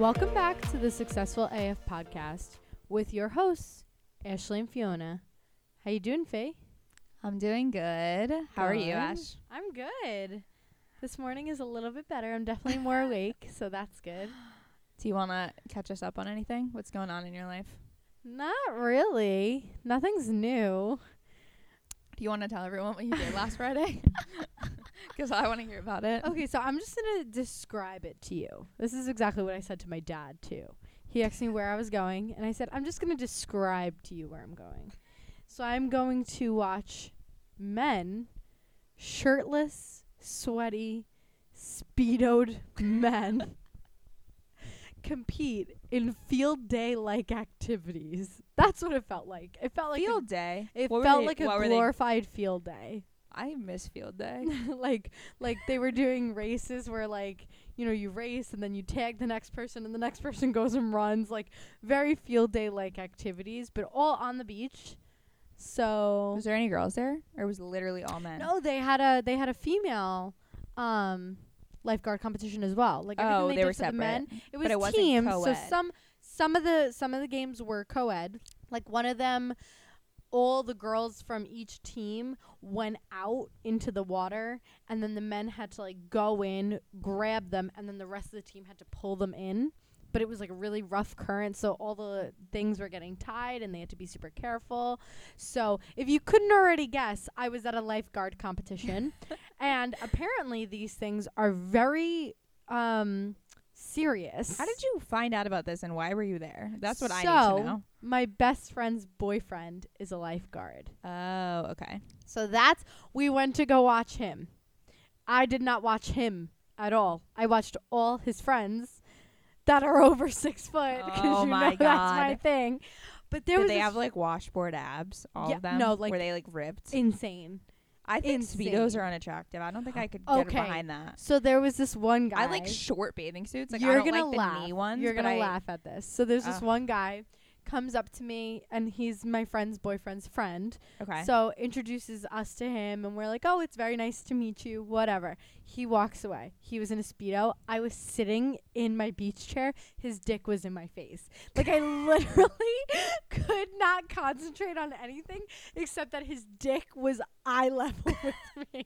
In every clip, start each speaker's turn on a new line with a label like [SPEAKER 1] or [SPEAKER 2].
[SPEAKER 1] Welcome back to the Successful AF podcast with your hosts, Ashley and Fiona. How you doing, Faye?
[SPEAKER 2] I'm doing good. How are you, Ash?
[SPEAKER 1] I'm good. This morning is a little bit better. I'm definitely more awake, so that's good.
[SPEAKER 2] Do you want to catch us up on anything? What's going on in your life?
[SPEAKER 1] Not really. Nothing's new.
[SPEAKER 2] Do you want to tell everyone what you did last Friday? 'Cause I want to hear about it.
[SPEAKER 1] Okay, so I'm just going to describe it to you. This is exactly what I said to my dad, too. He asked me where I was going, and I said, I'm just going to describe to you where I'm going. So I'm going to watch men, shirtless, sweaty, speedoed men compete in field day like activities. That's what it felt like. It felt like a-
[SPEAKER 2] field day.
[SPEAKER 1] it
[SPEAKER 2] What
[SPEAKER 1] felt
[SPEAKER 2] they-
[SPEAKER 1] like a glorified field day.
[SPEAKER 2] I miss field day.
[SPEAKER 1] like like they were doing races where like you know you race and then you tag the next person and the next person goes and runs like very field day like activities but all on the beach so
[SPEAKER 2] was there any girls there, or was it literally all men?
[SPEAKER 1] no they had a they had a female um lifeguard competition as well like
[SPEAKER 2] Oh,
[SPEAKER 1] they,
[SPEAKER 2] they were
[SPEAKER 1] for the men
[SPEAKER 2] separate.
[SPEAKER 1] it was
[SPEAKER 2] it wasn't
[SPEAKER 1] teams so some some of the some of the games were co-ed like one of them all the girls from each team went out into the water and then the men had to like go in grab them and then the rest of the team had to pull them in. But it was like a really rough current so all the things were getting tied and they had to be super careful. So if you couldn't already guess i was at a lifeguard competition. And apparently these things are very um serious
[SPEAKER 2] How did you find out about this, and why were you there? That's what I need to know.
[SPEAKER 1] my best friend's boyfriend is a lifeguard.
[SPEAKER 2] Oh, okay.
[SPEAKER 1] So that's we went to go watch him. I did not watch him at all. I watched all his friends that are over six foot because
[SPEAKER 2] Oh
[SPEAKER 1] you
[SPEAKER 2] my
[SPEAKER 1] know that's my thing. But there
[SPEAKER 2] Did
[SPEAKER 1] was
[SPEAKER 2] they have like washboard abs? All
[SPEAKER 1] Yeah,
[SPEAKER 2] of them?
[SPEAKER 1] no, like-
[SPEAKER 2] were they like ripped?
[SPEAKER 1] insane.
[SPEAKER 2] I think speedos
[SPEAKER 1] insane.
[SPEAKER 2] are unattractive. I don't think I could get
[SPEAKER 1] Okay.
[SPEAKER 2] behind that.
[SPEAKER 1] So there was this one guy.
[SPEAKER 2] I like short bathing suits. Like
[SPEAKER 1] You're
[SPEAKER 2] I don't
[SPEAKER 1] gonna
[SPEAKER 2] like the
[SPEAKER 1] laugh.
[SPEAKER 2] knee ones.
[SPEAKER 1] You're
[SPEAKER 2] but
[SPEAKER 1] gonna
[SPEAKER 2] I-
[SPEAKER 1] laugh at this. So there's this
[SPEAKER 2] Ugh.
[SPEAKER 1] one guy comes up to me and he's my friend's boyfriend's friend.
[SPEAKER 2] Okay.
[SPEAKER 1] So introduces us to him, and we're like, "Oh, it's very nice to meet you." Whatever. He walks away. He was in a speedo. I was sitting in my beach chair. His dick was in my face. Like I literally could not concentrate on anything except that his dick was eye level with me.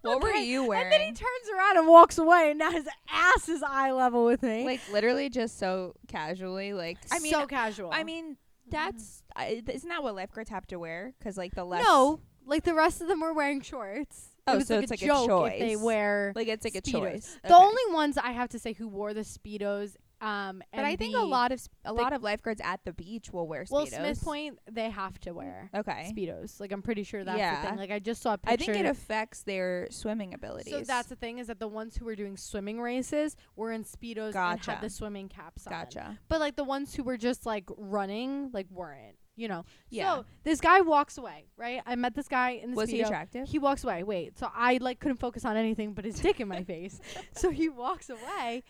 [SPEAKER 2] what were
[SPEAKER 1] you
[SPEAKER 2] you
[SPEAKER 1] And then he turns around and walks away, and now his ass is eye level with me.
[SPEAKER 2] Like literally just so casually. Like I mean,
[SPEAKER 1] so casual.
[SPEAKER 2] I mean mm-hmm. that's I isn't that what lifeguards have to wear? Because like the less
[SPEAKER 1] no, like the rest of them were wearing shorts.
[SPEAKER 2] Oh,
[SPEAKER 1] it
[SPEAKER 2] so
[SPEAKER 1] like
[SPEAKER 2] it's
[SPEAKER 1] a
[SPEAKER 2] like a
[SPEAKER 1] choice. they wear
[SPEAKER 2] like it's like a
[SPEAKER 1] Speedos.
[SPEAKER 2] choice.
[SPEAKER 1] The only ones I have to say who wore the speedos, um,
[SPEAKER 2] but
[SPEAKER 1] and
[SPEAKER 2] I think a lot of sp- a lot of lifeguards at the beach will wear speedos.
[SPEAKER 1] Well, Smith Point, they have to wear
[SPEAKER 2] Okay.
[SPEAKER 1] speedos. Like I'm pretty sure that's the thing. Like I just saw a
[SPEAKER 2] I
[SPEAKER 1] picture.
[SPEAKER 2] I think it affects their swimming abilities.
[SPEAKER 1] so that's the thing is that the ones who were doing swimming races were in speedos and had the swimming caps on.
[SPEAKER 2] gotcha.
[SPEAKER 1] But like the ones who were just like running, like weren't. You know.
[SPEAKER 2] Yeah.
[SPEAKER 1] So this guy walks away. Right. I met this guy in the
[SPEAKER 2] Was he attractive?
[SPEAKER 1] He walks away. Wait, so I like couldn't focus on anything but his dick in my face. So he walks away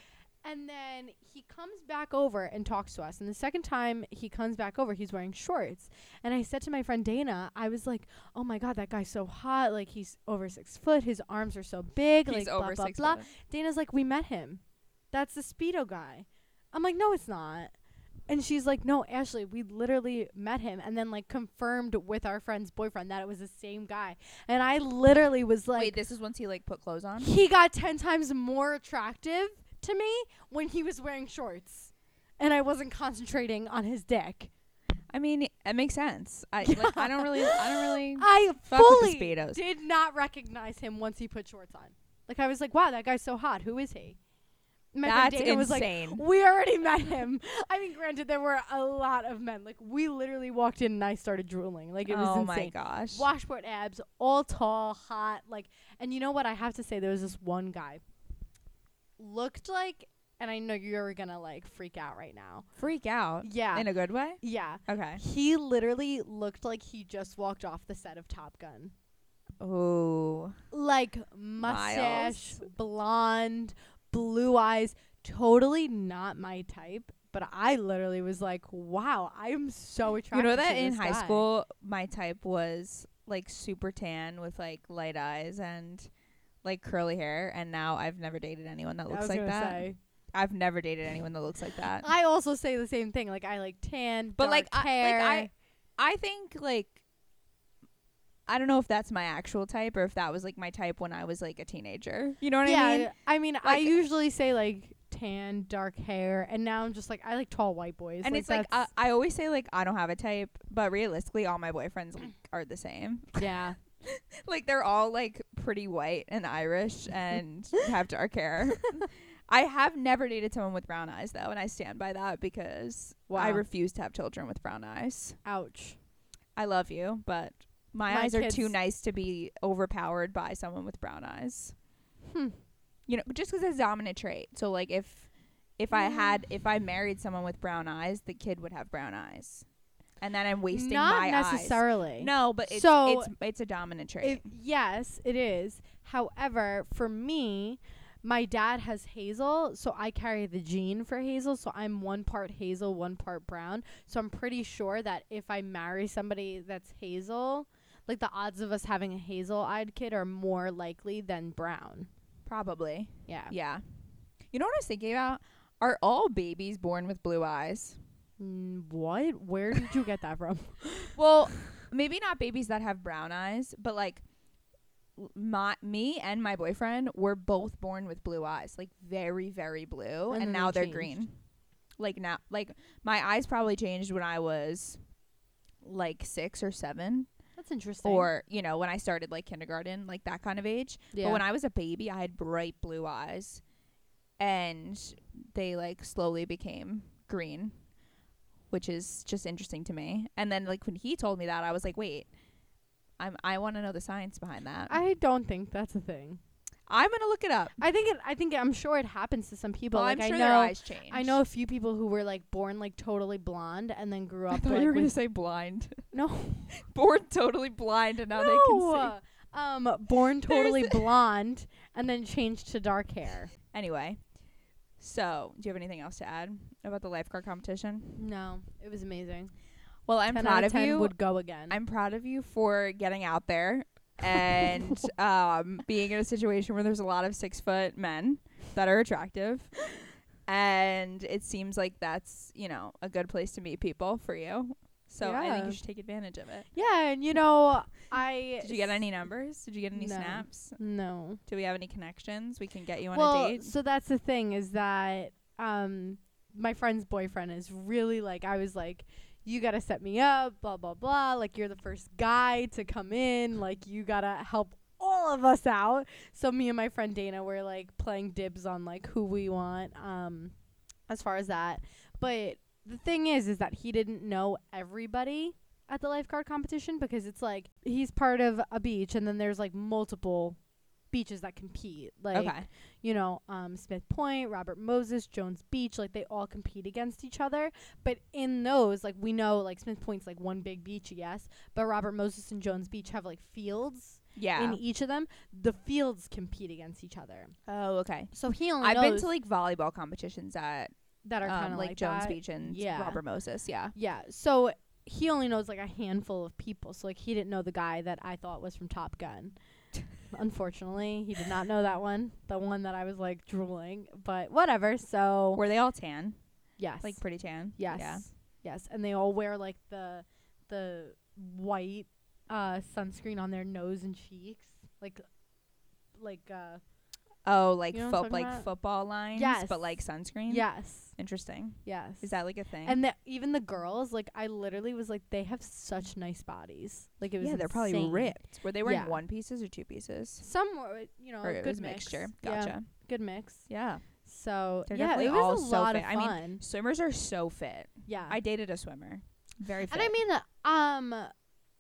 [SPEAKER 1] and then he comes back over and talks to us. And the second time he comes back over, he's wearing shorts. And I said to my friend Dana, I was like, "Oh my god, that guy's so hot. Like he's over 6 foot. His arms are so big.
[SPEAKER 2] He's
[SPEAKER 1] like
[SPEAKER 2] over
[SPEAKER 1] blah blah
[SPEAKER 2] six
[SPEAKER 1] blah."
[SPEAKER 2] foot.
[SPEAKER 1] Dana's like, "We met him. That's the speedo guy." I'm like, "No, it's not." And she's like, "No, Ashley, we literally met him and then like confirmed with our friend's boyfriend that it was the same guy." And I literally was like,
[SPEAKER 2] Wait, this is once he like put clothes on.
[SPEAKER 1] he got 10 times more attractive to me when he was wearing shorts and I wasn't concentrating on his dick.
[SPEAKER 2] I mean, it makes sense. I like. I don't really. I don't really.
[SPEAKER 1] I
[SPEAKER 2] Fuck with the
[SPEAKER 1] fully did not recognize him once he put shorts on. Like I was like, "Wow, that guy's so hot. Who is he?" My friend
[SPEAKER 2] That's
[SPEAKER 1] Dana was like,
[SPEAKER 2] insane.
[SPEAKER 1] "We already met him." I mean, granted, there were a lot of men. Like we literally walked in and I started drooling. Like it was
[SPEAKER 2] oh
[SPEAKER 1] insane.
[SPEAKER 2] my gosh.
[SPEAKER 1] washboard abs, all tall, hot, like and you know what I have to say there was this one guy looked like and I know you're going to like freak out right now.
[SPEAKER 2] Freak out.
[SPEAKER 1] Yeah.
[SPEAKER 2] In a good way.
[SPEAKER 1] yeah.
[SPEAKER 2] Okay.
[SPEAKER 1] He literally looked like he just walked off the set of Top Gun.
[SPEAKER 2] Oh.
[SPEAKER 1] Like mustache, blonde, blue eyes, totally not my type, but I literally was like, "Wow, I am so attracted.
[SPEAKER 2] You know that in high
[SPEAKER 1] guy."
[SPEAKER 2] school, my type was like super tan with like light eyes and like curly hair, and now I've never dated anyone that
[SPEAKER 1] I
[SPEAKER 2] looks
[SPEAKER 1] was
[SPEAKER 2] like that.
[SPEAKER 1] say,
[SPEAKER 2] I've never dated anyone that looks like that.
[SPEAKER 1] I also say the same thing. Like I like tan,
[SPEAKER 2] But, like,
[SPEAKER 1] dark
[SPEAKER 2] I- like,
[SPEAKER 1] hair.
[SPEAKER 2] I- I think like I don't know if that's my actual type or if that was like my type when I was like a teenager. You know what
[SPEAKER 1] yeah,
[SPEAKER 2] I mean?
[SPEAKER 1] I mean, I usually say like tan, dark hair, and now I'm just like I like tall white boys.
[SPEAKER 2] And it's like I, I always say like I don't have a type, but realistically all my boyfriends like, are the same.
[SPEAKER 1] yeah,
[SPEAKER 2] like they're all like pretty white and Irish and have dark hair. I have never dated someone with brown eyes though, and I stand by that because I refuse to have children with brown eyes.
[SPEAKER 1] ouch.
[SPEAKER 2] I love you, but my,
[SPEAKER 1] My
[SPEAKER 2] eyes are too nice to be overpowered by someone with brown eyes.
[SPEAKER 1] Hmm.
[SPEAKER 2] You know, just 'cause it's a dominant trait. So like if if I had if I married someone with brown eyes, the kid would have brown eyes, and then I'm wasting
[SPEAKER 1] Not
[SPEAKER 2] my eyes.
[SPEAKER 1] necessarily.
[SPEAKER 2] No, but it's
[SPEAKER 1] So,
[SPEAKER 2] it's it's a dominant trait.
[SPEAKER 1] It, yes, it is. However, for me, my dad has hazel, so I carry the gene for hazel. So I'm one part hazel, one part brown. So I'm pretty sure that if I marry somebody that's hazel, like the odds of us having a hazel eyed kid are more likely than brown.
[SPEAKER 2] Probably.
[SPEAKER 1] Yeah.
[SPEAKER 2] Yeah. You know what I was thinking about? Are all babies born with blue eyes?
[SPEAKER 1] Mm, what? Where did you get that from?
[SPEAKER 2] Well, maybe not babies that have brown eyes, but like my me and my boyfriend were both born with blue eyes, like very very blue,
[SPEAKER 1] And
[SPEAKER 2] and, now
[SPEAKER 1] they
[SPEAKER 2] they're green. Like now, like my eyes probably changed when I was like six or seven,
[SPEAKER 1] That's interesting.
[SPEAKER 2] or you know when I started like kindergarten, like that kind of age.
[SPEAKER 1] yeah.
[SPEAKER 2] But when I was a baby, I had bright blue eyes, and they like slowly became green, which is just interesting to me. And then like when he told me that, I was like, wait, I'm I want to know the science behind that. I,
[SPEAKER 1] I don't think that's a thing.
[SPEAKER 2] Am gonna look it up.
[SPEAKER 1] I think it. I think I'm sure it happens to some people.
[SPEAKER 2] Well,
[SPEAKER 1] like
[SPEAKER 2] I'm sure
[SPEAKER 1] I
[SPEAKER 2] their eyes change.
[SPEAKER 1] I know a few people who were like born like totally blonde and then grew
[SPEAKER 2] I
[SPEAKER 1] up
[SPEAKER 2] thought
[SPEAKER 1] like
[SPEAKER 2] you were gonna say blind.
[SPEAKER 1] no
[SPEAKER 2] Born totally blind, and now they can see.
[SPEAKER 1] um born totally blonde and then changed to dark hair.
[SPEAKER 2] Anyway, so do you have anything else to add about the lifeguard competition?
[SPEAKER 1] No, it was amazing.
[SPEAKER 2] Well, I'm
[SPEAKER 1] 10
[SPEAKER 2] proud of
[SPEAKER 1] 10
[SPEAKER 2] you.
[SPEAKER 1] Would go again.
[SPEAKER 2] I'm proud of you for getting out there and um, being in a situation where there's a lot of six foot men that are attractive. And it seems like that's, you know, a good place to meet people for you. So I think you should take advantage of it.
[SPEAKER 1] yeah, and you know I.
[SPEAKER 2] Did you get any numbers? Did you get any
[SPEAKER 1] No.
[SPEAKER 2] snaps?
[SPEAKER 1] No.
[SPEAKER 2] Do we have any connections? We can get you on
[SPEAKER 1] well,
[SPEAKER 2] a date.
[SPEAKER 1] so that's the thing is that um my friend's boyfriend is really like I was like you got to set me up blah blah blah like you're the first guy to come in like you got to help all of us out. So me and my friend Dana were like playing dibs on like who we want um as far as that. But the thing is is that he didn't know everybody at the lifeguard competition because it's like he's part of a beach and then there's like multiple beaches that compete. Like
[SPEAKER 2] okay.
[SPEAKER 1] you know, um, Smith Point, Robert Moses, Jones Beach, like they all compete against each other. But in those, like we know, like Smith Point's like one big beach, yes, but Robert Moses and Jones Beach have like fields
[SPEAKER 2] Yeah.
[SPEAKER 1] in each of them. The fields compete against each other.
[SPEAKER 2] oh, okay.
[SPEAKER 1] So he only
[SPEAKER 2] I've been to like volleyball competitions at
[SPEAKER 1] that are kind
[SPEAKER 2] um,
[SPEAKER 1] of
[SPEAKER 2] like,
[SPEAKER 1] like,
[SPEAKER 2] Jones
[SPEAKER 1] that.
[SPEAKER 2] Beach and
[SPEAKER 1] Yeah.
[SPEAKER 2] Robert Moses. Yeah.
[SPEAKER 1] Yeah. So he only knows like a handful of people. So like he didn't know the guy that I thought was from Top Gun. Unfortunately, he did not know that one, the one that I was like drooling. But whatever. So
[SPEAKER 2] Were they all tan?
[SPEAKER 1] yes,
[SPEAKER 2] Like pretty tan?
[SPEAKER 1] yes,
[SPEAKER 2] Yeah.
[SPEAKER 1] yes, and they all wear like the the white uh sunscreen on their nose and cheeks, like like uh
[SPEAKER 2] Oh, like
[SPEAKER 1] You know
[SPEAKER 2] foot like
[SPEAKER 1] about?
[SPEAKER 2] football lines,
[SPEAKER 1] Yes.
[SPEAKER 2] but like sunscreen.
[SPEAKER 1] yes,
[SPEAKER 2] Interesting.
[SPEAKER 1] yes.
[SPEAKER 2] Is that like a thing?
[SPEAKER 1] and the, even the girls, like I literally was like, they have such nice bodies. Like it was
[SPEAKER 2] yeah, they're probably ripped. Were they wearing
[SPEAKER 1] Yeah.
[SPEAKER 2] one pieces or two pieces?
[SPEAKER 1] Some were, you know,
[SPEAKER 2] or it
[SPEAKER 1] good
[SPEAKER 2] was
[SPEAKER 1] mix.
[SPEAKER 2] mixture.
[SPEAKER 1] Yeah,
[SPEAKER 2] Gotcha.
[SPEAKER 1] good mix.
[SPEAKER 2] Yeah.
[SPEAKER 1] So
[SPEAKER 2] They're
[SPEAKER 1] yeah, it was
[SPEAKER 2] all
[SPEAKER 1] a
[SPEAKER 2] so
[SPEAKER 1] lot
[SPEAKER 2] fit.
[SPEAKER 1] of
[SPEAKER 2] I mean. Swimmers are so fit.
[SPEAKER 1] yeah,
[SPEAKER 2] I dated a swimmer. Very fit.
[SPEAKER 1] and I mean the um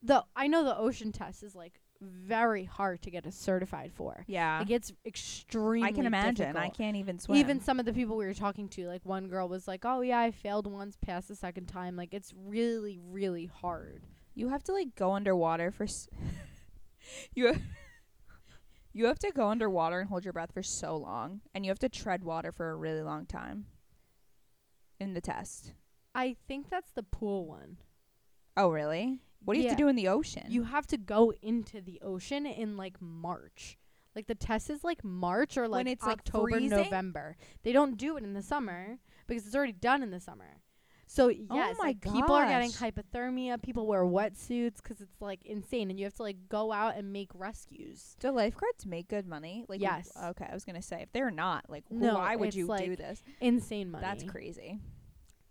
[SPEAKER 1] the I know the ocean test is like very hard to get a certified for.
[SPEAKER 2] yeah.
[SPEAKER 1] Like it's extremely.
[SPEAKER 2] I can imagine. I can't even swim.
[SPEAKER 1] Even some of the people we were talking to, like one girl was like, "Oh yeah, I failed once, passed the second time." Like it's really, really hard.
[SPEAKER 2] you have to like go underwater for s- you have, you have to go underwater and hold your breath for so long and you have to tread water for a really long time in the test.
[SPEAKER 1] I think that's the pool one.
[SPEAKER 2] Oh, really? What do you have
[SPEAKER 1] Yeah.
[SPEAKER 2] to do in the ocean?
[SPEAKER 1] You have to go into the ocean in like March. Like the test is like March or like
[SPEAKER 2] When it's, like,
[SPEAKER 1] October,
[SPEAKER 2] freezing?
[SPEAKER 1] November. They don't do it in the summer because it's already done in the summer. So oh yes,
[SPEAKER 2] Oh my
[SPEAKER 1] like, people are getting
[SPEAKER 2] gosh.
[SPEAKER 1] hypothermia. People wear wetsuits because it's like insane, and you have to like go out and make rescues.
[SPEAKER 2] Do lifeguards make good money? Like, w-
[SPEAKER 1] Yes.
[SPEAKER 2] Okay, I was gonna say if they're not, like,
[SPEAKER 1] No,
[SPEAKER 2] why would
[SPEAKER 1] it's,
[SPEAKER 2] you do
[SPEAKER 1] like,
[SPEAKER 2] this?
[SPEAKER 1] Insane money.
[SPEAKER 2] That's crazy.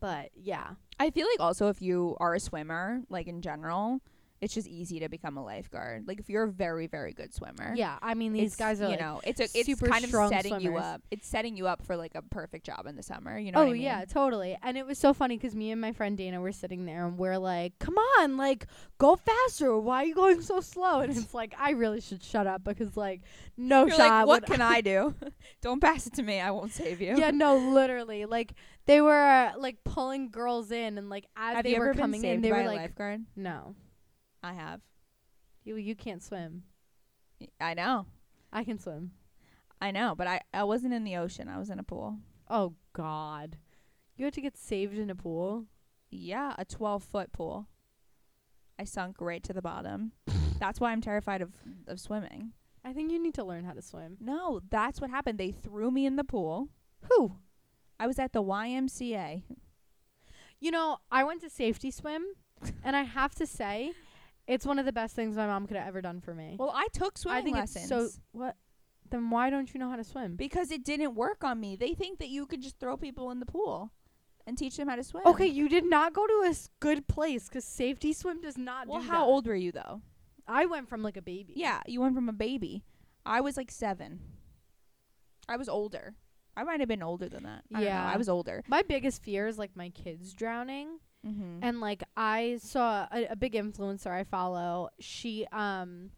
[SPEAKER 1] But yeah,
[SPEAKER 2] I feel like also if you are a swimmer, like in general, it's just easy to become a lifeguard. Like if you're a very very good swimmer.
[SPEAKER 1] yeah. I mean, these guys are
[SPEAKER 2] you
[SPEAKER 1] like,
[SPEAKER 2] know it's a, it's
[SPEAKER 1] super
[SPEAKER 2] kind of setting you up. It's setting you up for like a perfect job in the summer. You know?
[SPEAKER 1] oh
[SPEAKER 2] what I mean?
[SPEAKER 1] yeah, totally. And it was so funny because me and my friend Dana were sitting there and we're like, "Come on, like go faster. Why are you going so slow?" And it's like I really should shut up because like no
[SPEAKER 2] You're
[SPEAKER 1] shot.
[SPEAKER 2] like, what can I do? Don't pass it to me. I won't save you.
[SPEAKER 1] yeah, no, literally. Like they were uh, like pulling girls in and like as
[SPEAKER 2] Have
[SPEAKER 1] they were coming in, they were
[SPEAKER 2] a
[SPEAKER 1] like,
[SPEAKER 2] lifeguard?
[SPEAKER 1] "No,
[SPEAKER 2] I have.
[SPEAKER 1] you you can't swim.
[SPEAKER 2] I know.
[SPEAKER 1] I can swim."
[SPEAKER 2] I know, but I I wasn't in the ocean. I was in a pool.
[SPEAKER 1] Oh God, you had to get saved in a pool.
[SPEAKER 2] Yeah, a 12 foot pool. I sunk right to the bottom. that's why I'm terrified of of swimming.
[SPEAKER 1] I think you need to learn how to swim.
[SPEAKER 2] No, that's what happened. They threw me in the pool.
[SPEAKER 1] Who?
[SPEAKER 2] I was at the YMCA.
[SPEAKER 1] You know, I went to safety swim, and I have to say, it's one of the best things my mom could have ever done for me.
[SPEAKER 2] Well, I took swimming
[SPEAKER 1] I think
[SPEAKER 2] lessons
[SPEAKER 1] it's so. What? Then why don't you know how to swim?
[SPEAKER 2] because it didn't work on me. They think that you could just throw people in the pool and teach them how to swim.
[SPEAKER 1] Okay, you did not go to a s- good place because safety swim does not
[SPEAKER 2] Well,
[SPEAKER 1] do
[SPEAKER 2] how
[SPEAKER 1] that.
[SPEAKER 2] old were you though?
[SPEAKER 1] I went from like a baby.
[SPEAKER 2] Yeah, you went from a baby. I was like 7. I was older. I might have been older than that. I don't know.
[SPEAKER 1] Yeah.
[SPEAKER 2] I was older.
[SPEAKER 1] My biggest fear is like my kids drowning.
[SPEAKER 2] Mhm.
[SPEAKER 1] And like I saw a, a big influencer I follow. She um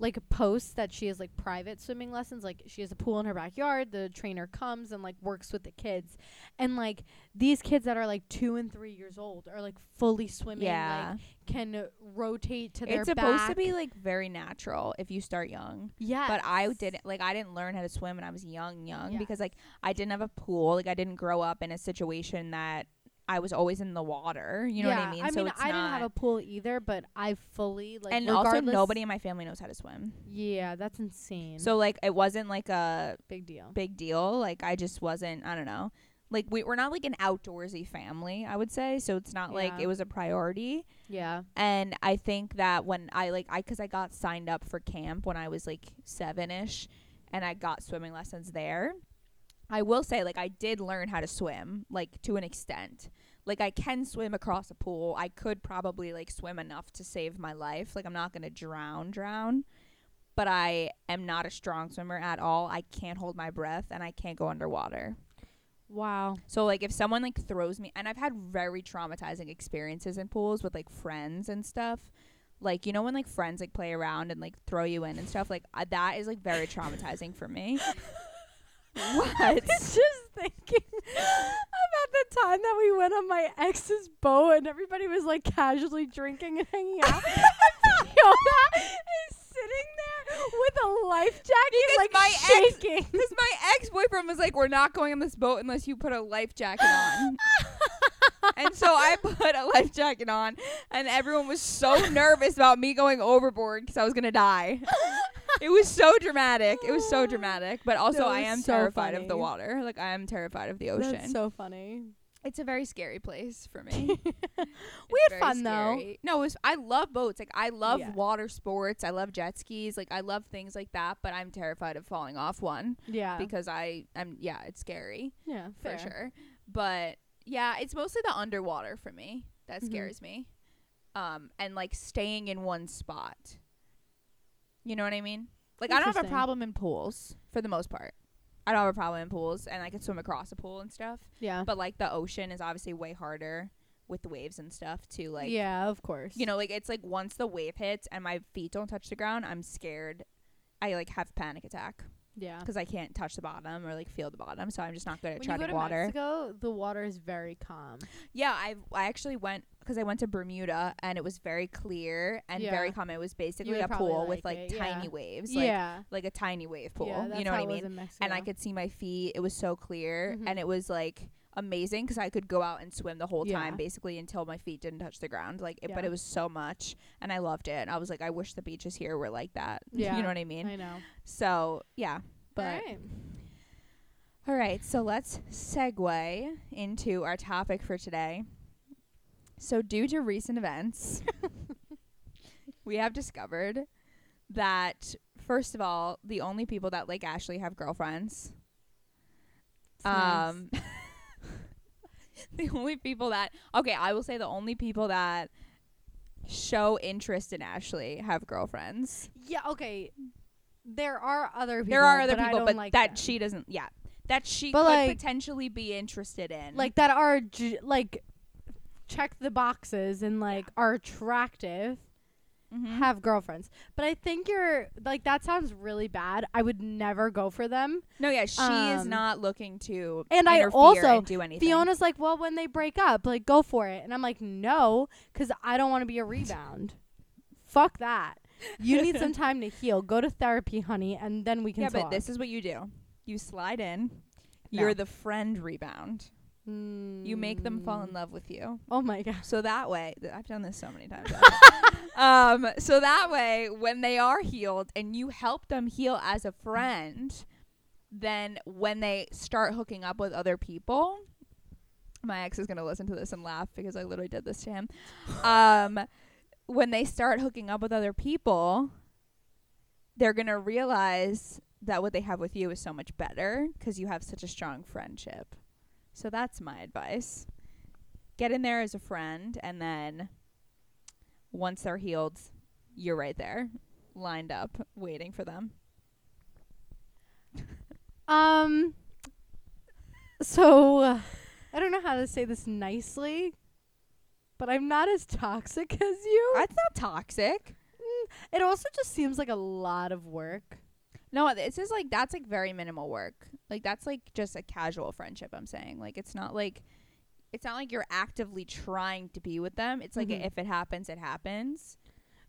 [SPEAKER 1] like posts that she has like private swimming lessons. Like she has a pool in her backyard. The trainer comes and like works with the kids. And like these kids that are like two and three years old are like fully swimming.
[SPEAKER 2] yeah.
[SPEAKER 1] Like can rotate to their
[SPEAKER 2] it's supposed to be like very natural if you start young.
[SPEAKER 1] yeah.
[SPEAKER 2] But I didn't like I didn't learn how to swim when I was young, young
[SPEAKER 1] Yeah.
[SPEAKER 2] because like I didn't have a pool. Like I didn't grow up in a situation that I was always in the water. You know what I mean?
[SPEAKER 1] I
[SPEAKER 2] so
[SPEAKER 1] mean, I didn't have a pool either, but I fully like.
[SPEAKER 2] and also nobody in my family knows how to swim.
[SPEAKER 1] Yeah, that's insane.
[SPEAKER 2] So like it wasn't like a
[SPEAKER 1] big deal.
[SPEAKER 2] big deal. Like I just wasn't. I don't know. Like we we're not like an outdoorsy family. I would say so. It's not like it was a priority.
[SPEAKER 1] Yeah.
[SPEAKER 2] And I think that when I like I cuz I got signed up for camp when I was like 7ish and I got swimming lessons there. I will say like I did learn how to swim like to an extent. Like I can swim across a pool. I could probably like swim enough to save my life. Like I'm not going to drown drown. But I am not a strong swimmer at all. I can't hold my breath and I can't go underwater.
[SPEAKER 1] Wow.
[SPEAKER 2] So like if someone like throws me and I've had very traumatizing experiences in pools with like friends and stuff. Like you know when like friends like play around and like throw you in and stuff like uh, that is like very traumatizing for me. what?
[SPEAKER 1] just thinking about the time that we went on my ex's boat and everybody was like casually drinking and hanging out. and Fiona is sitting there with a life jacket,
[SPEAKER 2] Because
[SPEAKER 1] like
[SPEAKER 2] my
[SPEAKER 1] shaking.
[SPEAKER 2] Because my ex boyfriend was like, "We're not going on this boat unless you put a life jacket on." and so I put a life jacket on, and everyone was so nervous about me going overboard because I was gonna die. It was so dramatic. It was so dramatic. But also, I am
[SPEAKER 1] so
[SPEAKER 2] terrified of the water. Like I am terrified of the ocean.
[SPEAKER 1] That's so funny.
[SPEAKER 2] it's a very scary place for me.
[SPEAKER 1] we
[SPEAKER 2] It's
[SPEAKER 1] had fun though.
[SPEAKER 2] No, it was, I love boats. Like I love
[SPEAKER 1] Yeah.
[SPEAKER 2] water sports. I love jet skis. Like I love things like that. But I'm terrified of falling off one
[SPEAKER 1] Yeah.
[SPEAKER 2] because I am. Yeah, it's scary
[SPEAKER 1] yeah,
[SPEAKER 2] for
[SPEAKER 1] fair.
[SPEAKER 2] sure. But yeah, it's mostly the underwater for me that
[SPEAKER 1] Mhm.
[SPEAKER 2] scares me. Um, and like staying in one spot. You know what I mean? Like I don't have a problem in pools for the most part. I don't have a problem in pools, and I can swim across a pool and stuff.
[SPEAKER 1] Yeah.
[SPEAKER 2] But like the ocean is obviously way harder with the waves and stuff to like.
[SPEAKER 1] yeah, of course.
[SPEAKER 2] You know, like it's like once the wave hits and my feet don't touch the ground, I'm scared. I like have panic attack
[SPEAKER 1] yeah.
[SPEAKER 2] because I can't touch the bottom or like feel the bottom, so I'm just not good at
[SPEAKER 1] When you go to
[SPEAKER 2] water.
[SPEAKER 1] Mexico, the water is very calm.
[SPEAKER 2] Yeah, I I actually went because I went to Bermuda and it was very clear and very calm. It was basically a pool with
[SPEAKER 1] like
[SPEAKER 2] like
[SPEAKER 1] it, yeah.
[SPEAKER 2] tiny waves, like
[SPEAKER 1] yeah.
[SPEAKER 2] like a tiny wave pool.
[SPEAKER 1] yeah, that's
[SPEAKER 2] you know what I mean? And I could see my feet. It was so clear,
[SPEAKER 1] Mhm.
[SPEAKER 2] and it was like amazing because I could go out and swim the whole
[SPEAKER 1] Yeah.
[SPEAKER 2] time basically until my feet didn't touch the ground. Like, it, but it was so much, and I loved it. And I was like, I wish the beaches here were like that.
[SPEAKER 1] Yeah.
[SPEAKER 2] you know what I mean?
[SPEAKER 1] I know.
[SPEAKER 2] So yeah, but
[SPEAKER 1] Alright.
[SPEAKER 2] all right. So let's segue into our topic for today. So due to recent events, we have discovered that first of all, the only people that like Ashley have girlfriends.
[SPEAKER 1] It's nice.
[SPEAKER 2] Um, The only people that okay, I will say the only people that show interest in Ashley have girlfriends.
[SPEAKER 1] Yeah. Okay. There are other people.
[SPEAKER 2] there are other
[SPEAKER 1] but
[SPEAKER 2] people, but
[SPEAKER 1] like
[SPEAKER 2] that
[SPEAKER 1] them.
[SPEAKER 2] she doesn't. Yeah, that she
[SPEAKER 1] But,
[SPEAKER 2] could
[SPEAKER 1] like-
[SPEAKER 2] potentially be interested in.
[SPEAKER 1] like that are j- like check the boxes and like are attractive
[SPEAKER 2] Mhm.
[SPEAKER 1] have girlfriends but i think you're like that sounds really bad i would never go for them
[SPEAKER 2] no, yeah, she is
[SPEAKER 1] um,
[SPEAKER 2] not looking to
[SPEAKER 1] and I also-
[SPEAKER 2] and do anything.
[SPEAKER 1] fiona's like well when they break up like go for it and i'm like no because i don't want to be a rebound fuck that you need some time to heal go to therapy honey and then we can
[SPEAKER 2] yeah,
[SPEAKER 1] talk
[SPEAKER 2] but this is what you do. You slide in.
[SPEAKER 1] No.
[SPEAKER 2] You're the friend rebound. You make them fall in
[SPEAKER 1] Mm.
[SPEAKER 2] love with you.
[SPEAKER 1] oh my god
[SPEAKER 2] So that way, th- I've done this so many times. um, so that way, when they are healed and you help them heal as a friend, then when they start hooking up with other people, my ex is gonna listen to this and laugh because I literally did this to him. Um, when they start hooking up with other people, they're gonna realize that what they have with you is so much better because you have such a strong friendship. So that's my advice get in there as a friend and then once they're healed you're right there lined up waiting for them
[SPEAKER 1] Um. So, uh, I don't know how to say this nicely, but I'm not as toxic as you.
[SPEAKER 2] that's not toxic
[SPEAKER 1] Mm, it also just seems like a lot of work.
[SPEAKER 2] No this is like that's like very minimal work like that's like just a casual friendship i'm saying like it's not like it's not like you're actively trying to be with them it's like
[SPEAKER 1] Mhm.
[SPEAKER 2] if it happens it happens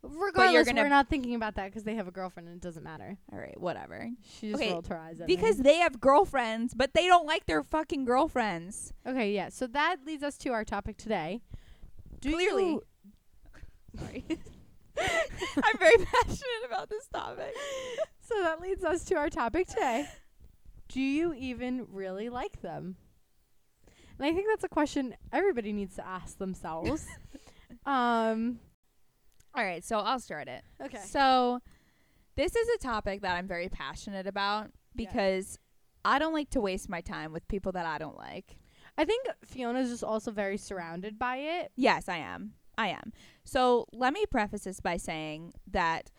[SPEAKER 1] Regardless, we're not thinking about that because they have a girlfriend and it doesn't matter.
[SPEAKER 2] all right whatever
[SPEAKER 1] She just
[SPEAKER 2] Okay,
[SPEAKER 1] rolled her eyes at
[SPEAKER 2] because
[SPEAKER 1] me.
[SPEAKER 2] they have girlfriends but they don't like their fucking girlfriends
[SPEAKER 1] Okay, yeah. So that leads us to our topic today. Do
[SPEAKER 2] Clearly.
[SPEAKER 1] you-
[SPEAKER 2] sorry i'm very passionate about this topic
[SPEAKER 1] so that leads us to our topic today. Do you even really like them? And I think that's a question everybody needs to ask themselves. um.
[SPEAKER 2] All right, so I'll start it.
[SPEAKER 1] Okay.
[SPEAKER 2] So, this is a topic that I'm very passionate about
[SPEAKER 1] Yeah.
[SPEAKER 2] because I don't like to waste my time with people that I don't like.
[SPEAKER 1] I think Fiona's just also very surrounded by it.
[SPEAKER 2] Yes, I am. I am. So, let me preface this by saying that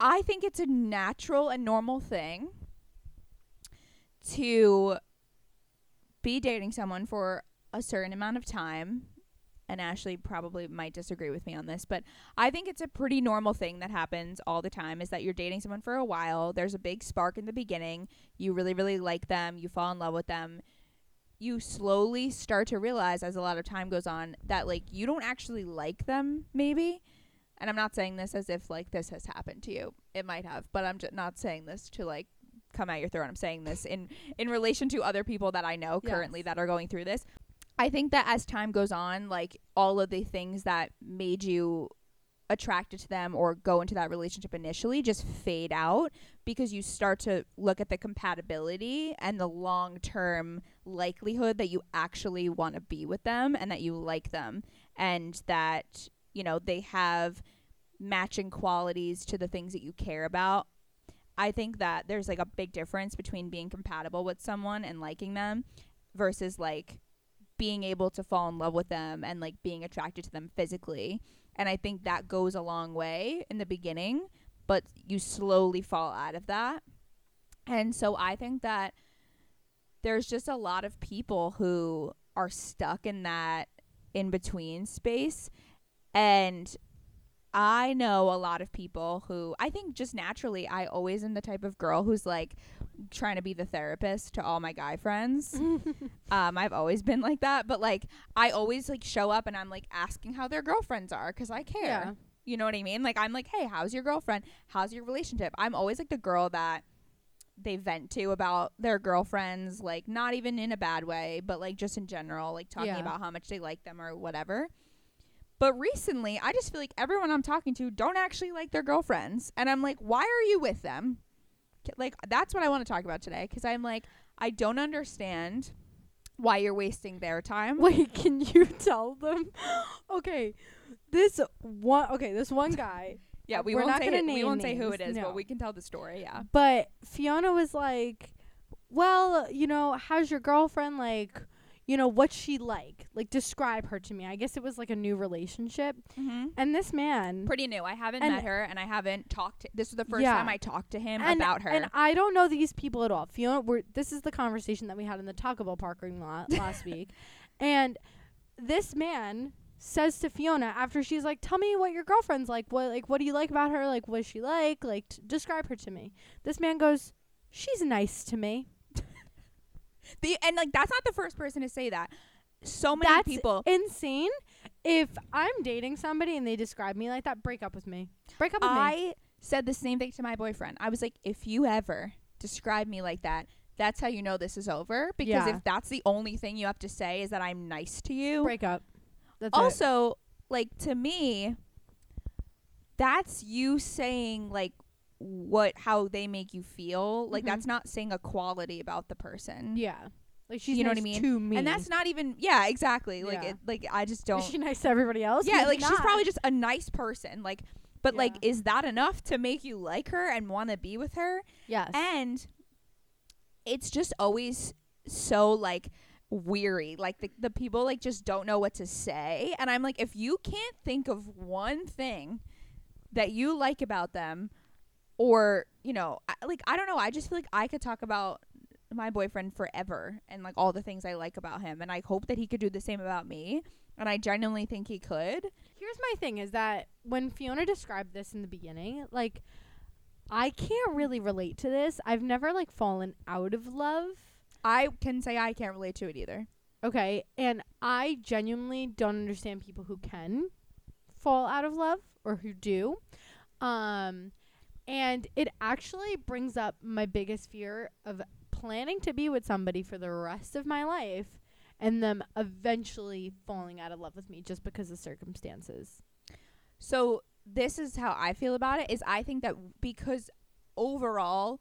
[SPEAKER 2] I think it's a natural and normal thing to be dating someone for a certain amount of time. And Ashley probably might disagree with me on this, but I think it's a pretty normal thing that happens all the time is that you're dating someone for a while. There's a big spark in the beginning. You really, really like them. You fall in love with them. You slowly start to realize as a lot of time goes on that like you don't actually like them, maybe. And I'm not saying this as if like this has happened to you. It might have, but I'm just not saying this to like come at your throat. I'm saying this in in relation to other people that I know currently
[SPEAKER 1] Yes.
[SPEAKER 2] that are going through this. I think that as time goes on, like all of the things that made you attracted to them or go into that relationship initially just fade out because you start to look at the compatibility and the long term likelihood that you actually want to be with them and that you like them and that you know they have matching qualities to the things that you care about i think that there's like a big difference between being compatible with someone and liking them versus like being able to fall in love with them and like being attracted to them physically. And i think that goes a long way in the beginning but you slowly fall out of that. And so i think that there's just a lot of people who are stuck in that in between space and I know a lot of people who I think just naturally I always am the type of girl who's like trying to be the therapist to all my guy friends. um I've always been like that, but like I always like show up and I'm like asking how their girlfriends are cuz I care.
[SPEAKER 1] Yeah.
[SPEAKER 2] You know what I mean? Like I'm like, "Hey, how's your girlfriend? How's your relationship?" I'm always like the girl that they vent to about their girlfriends, like not even in a bad way, but like just in general, like talking
[SPEAKER 1] Yeah.
[SPEAKER 2] about how much they like them or whatever. But recently, I just feel like everyone I'm talking to don't actually like their girlfriends, and I'm like, why are you with them? Like that's what I want to talk about today because I'm like, I don't understand why you're wasting their time.
[SPEAKER 1] Wait, can you tell them? okay, this one. Okay, this one guy.
[SPEAKER 2] Yeah, we
[SPEAKER 1] We're
[SPEAKER 2] won't
[SPEAKER 1] not
[SPEAKER 2] say
[SPEAKER 1] gonna
[SPEAKER 2] it, we won't say who it is,
[SPEAKER 1] no.
[SPEAKER 2] but we can tell the story. Yeah.
[SPEAKER 1] But Fiona was like, "Well, you know, how's your girlfriend? Like, you know, what's she like? Like, describe her to me." I guess it was like a new relationship,
[SPEAKER 2] Mm-hmm.
[SPEAKER 1] and this man.
[SPEAKER 2] Pretty new. I haven't met her, and I haven't talked. To, this was the first
[SPEAKER 1] Yeah.
[SPEAKER 2] time I talked to him
[SPEAKER 1] and,
[SPEAKER 2] about her.
[SPEAKER 1] and I don't know these people at all. Fiona, we're, this is the conversation that we had in the Taco Bell parking lot last week, and this man says to Fiona after she's like, "Tell me what your girlfriend's like. What like what do you like about her? Like what is she like? Like t- describe her to me." This man goes, "She's nice to me."
[SPEAKER 2] The and like that's not the first person to say that. So many
[SPEAKER 1] That's
[SPEAKER 2] people.
[SPEAKER 1] insane. If I'm dating somebody and they describe me like that, break up with me. Break up with me.
[SPEAKER 2] I said the same thing to my boyfriend. I was like, if you ever describe me like that, that's how you know this is over. Because
[SPEAKER 1] Yeah.
[SPEAKER 2] if that's the only thing you have to say is that I'm nice to you,
[SPEAKER 1] Break up. That's it.
[SPEAKER 2] also like to me that's you saying like what how they make you feel like
[SPEAKER 1] Mhm.
[SPEAKER 2] that's not saying a quality about the person
[SPEAKER 1] Yeah. Like she's
[SPEAKER 2] You know what I mean?
[SPEAKER 1] to me.
[SPEAKER 2] and that's not even yeah exactly like
[SPEAKER 1] Yeah.
[SPEAKER 2] it like i just don't
[SPEAKER 1] Is she nice to everybody else?
[SPEAKER 2] yeah
[SPEAKER 1] Maybe
[SPEAKER 2] like she's probably just a nice person like but like is that enough to make you like her and want to be with her
[SPEAKER 1] yes.
[SPEAKER 2] and it's just always so like weary like the, the people like just don't know what to say and i'm like if you can't think of one thing that you like about them or you know I, like i don't know i just feel like i could talk about my boyfriend forever and like all the things i like about him and i hope that he could do the same about me and i genuinely think he could
[SPEAKER 1] Here's my thing is that when Fiona described this in the beginning, like I can't really relate to this. I've never like fallen out of love.
[SPEAKER 2] i can say i can't relate to it either
[SPEAKER 1] Okay, and I genuinely don't understand people who can fall out of love or who do. Um and it actually brings up my biggest fear of planning to be with somebody for the rest of my life and them eventually falling out of love with me just because of circumstances.
[SPEAKER 2] So this is how I feel about it is I think that because overall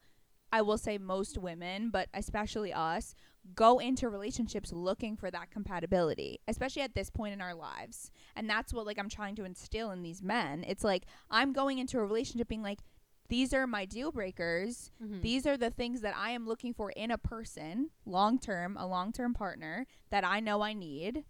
[SPEAKER 2] I will say most women, but especially us, go into relationships looking for that compatibility, especially at this point in our lives. And that's what like I'm trying to instill in these men. It's like I'm going into a relationship being like these are my deal breakers.
[SPEAKER 1] Mm-hmm.
[SPEAKER 2] These are the things that I am looking for in a person, long term, a long term partner that I know I need.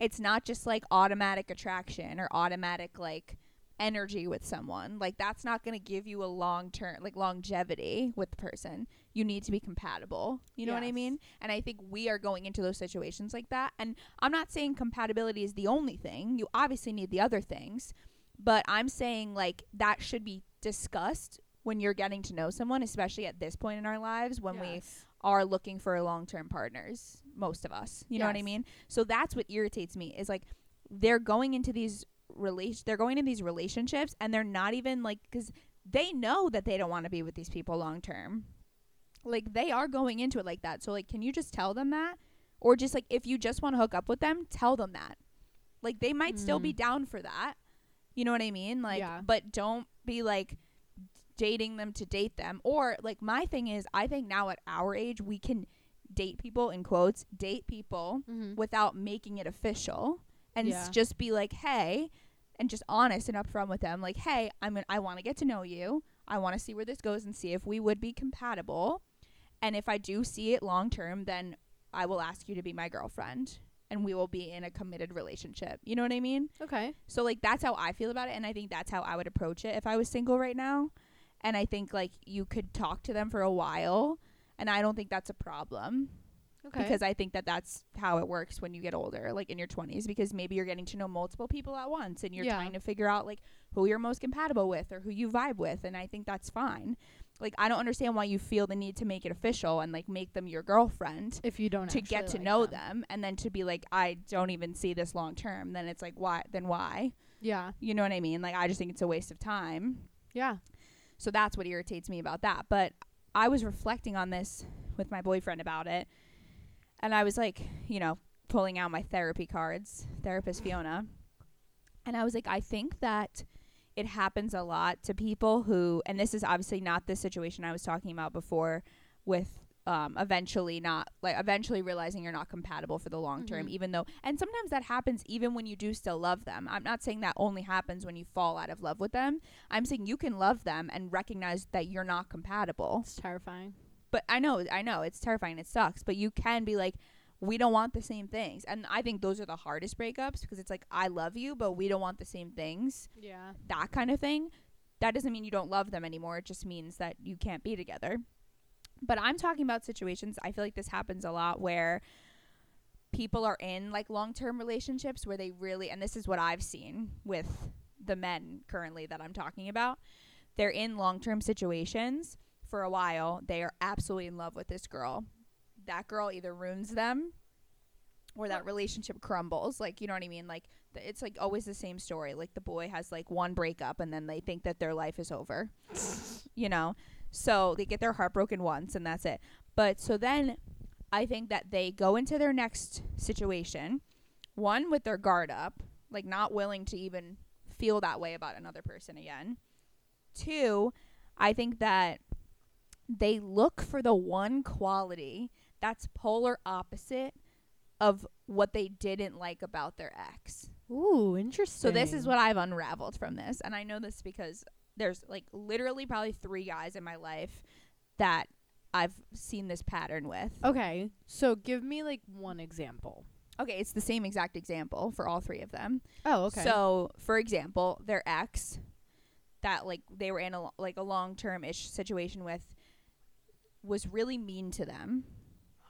[SPEAKER 2] It's not just like automatic attraction or automatic like energy with someone. Like that's not going to give you a long term like longevity with the person. You need to be compatible. You know what I mean? And I think we are going into those situations like that. And I'm not saying compatibility is the only thing. You obviously need the other things. But I'm saying like that should be discussed when you're getting to know someone, especially at this point in our lives when we are looking for long-term partners most of us you know what i mean? So that's what irritates me is like they're going into these relation they're going into these relationships and they're not even like cuz they know that they don't want to be with these people long term like they are going into it like that. So like can you just tell them that? Or just like if you just want to hook up with them tell them that. Like they might still be
[SPEAKER 1] Mm.
[SPEAKER 2] down for that. You know what i mean? Like
[SPEAKER 1] Yeah.
[SPEAKER 2] but don't be like dating them to date them. Or like my thing is i think now at our age we can date people in quotes date people
[SPEAKER 1] Mm-hmm.
[SPEAKER 2] without making it official. And
[SPEAKER 1] Yeah.
[SPEAKER 2] just be like hey and just honest and upfront with them. Like hey i'm gonna, i want to get to know you. I want to see where this goes and see if we would be compatible. And if i do see it long term then i will ask you to be my girlfriend and we will be in a committed relationship you know what i mean
[SPEAKER 1] Okay.
[SPEAKER 2] so like that's how I feel about it and I think that's how I would approach it if I was single right now. And I think like you could talk to them for a while and I don't think that's a problem
[SPEAKER 1] Okay.
[SPEAKER 2] because I think that that's how it works when you get older like in your 20s because maybe you're getting to know multiple people at once and you're
[SPEAKER 1] Yeah.
[SPEAKER 2] trying to figure out like who you're most compatible with or who you vibe with and I think that's fine. Like I don't understand why you feel the need to make it official and like make them your girlfriend
[SPEAKER 1] if you don't
[SPEAKER 2] to get to
[SPEAKER 1] like
[SPEAKER 2] know
[SPEAKER 1] them.
[SPEAKER 2] them and then to be like I don't even see this long term then it's like why then why
[SPEAKER 1] Yeah.
[SPEAKER 2] you know what I mean? Like I just think it's a waste of time.
[SPEAKER 1] Yeah.
[SPEAKER 2] So that's what irritates me about that. But I was reflecting on this with my boyfriend about it. And I was like, you know, pulling out my therapy cards, therapist Fiona. And I was like, I think that it happens a lot to people who, and this is obviously not the situation I was talking about before with um, eventually not like eventually realizing you're not compatible for the long term,
[SPEAKER 1] Mhm.
[SPEAKER 2] even though, and sometimes that happens even when you do still love them. I'm not saying that only happens when you fall out of love with them. I'm saying you can love them and recognize that you're not compatible.
[SPEAKER 1] It's terrifying.
[SPEAKER 2] But I know, I know it's terrifying. It sucks. But you can be like, we don't want the same things. And I think those are the hardest breakups because it's like, I love you, but we don't want the same things.
[SPEAKER 1] Yeah.
[SPEAKER 2] That kind of thing. That doesn't mean you don't love them anymore. It just means that you can't be together. But I'm talking about situations, I feel like this happens a lot where people are in like long term relationships where they really, and this is what I've seen with the men currently that I'm talking about. They're in long term situations for a while. They are absolutely in love with this girl. That girl either ruins them or that relationship crumbles. Like, you know what I mean? Like, th- it's like always the same story. Like, the boy has like one breakup and then they think that their life is over, you know? So they get their heart broken once and that's it. But so then I think that they go into their next situation, one with their guard up, like not willing to even feel that way about another person again. Two, I think that they look for the one quality that's polar opposite of what they didn't like about their ex.
[SPEAKER 1] Ooh, interesting.
[SPEAKER 2] So this is what I've unraveled from this, and I know this because there's like literally probably three guys in my life that I've seen this pattern with.
[SPEAKER 1] Okay, so give me like one example.
[SPEAKER 2] Okay, it's the same exact example for all three of them.
[SPEAKER 1] Oh, okay.
[SPEAKER 2] So, for example, their ex that like they were in a like a long-term ish situation with was really mean to them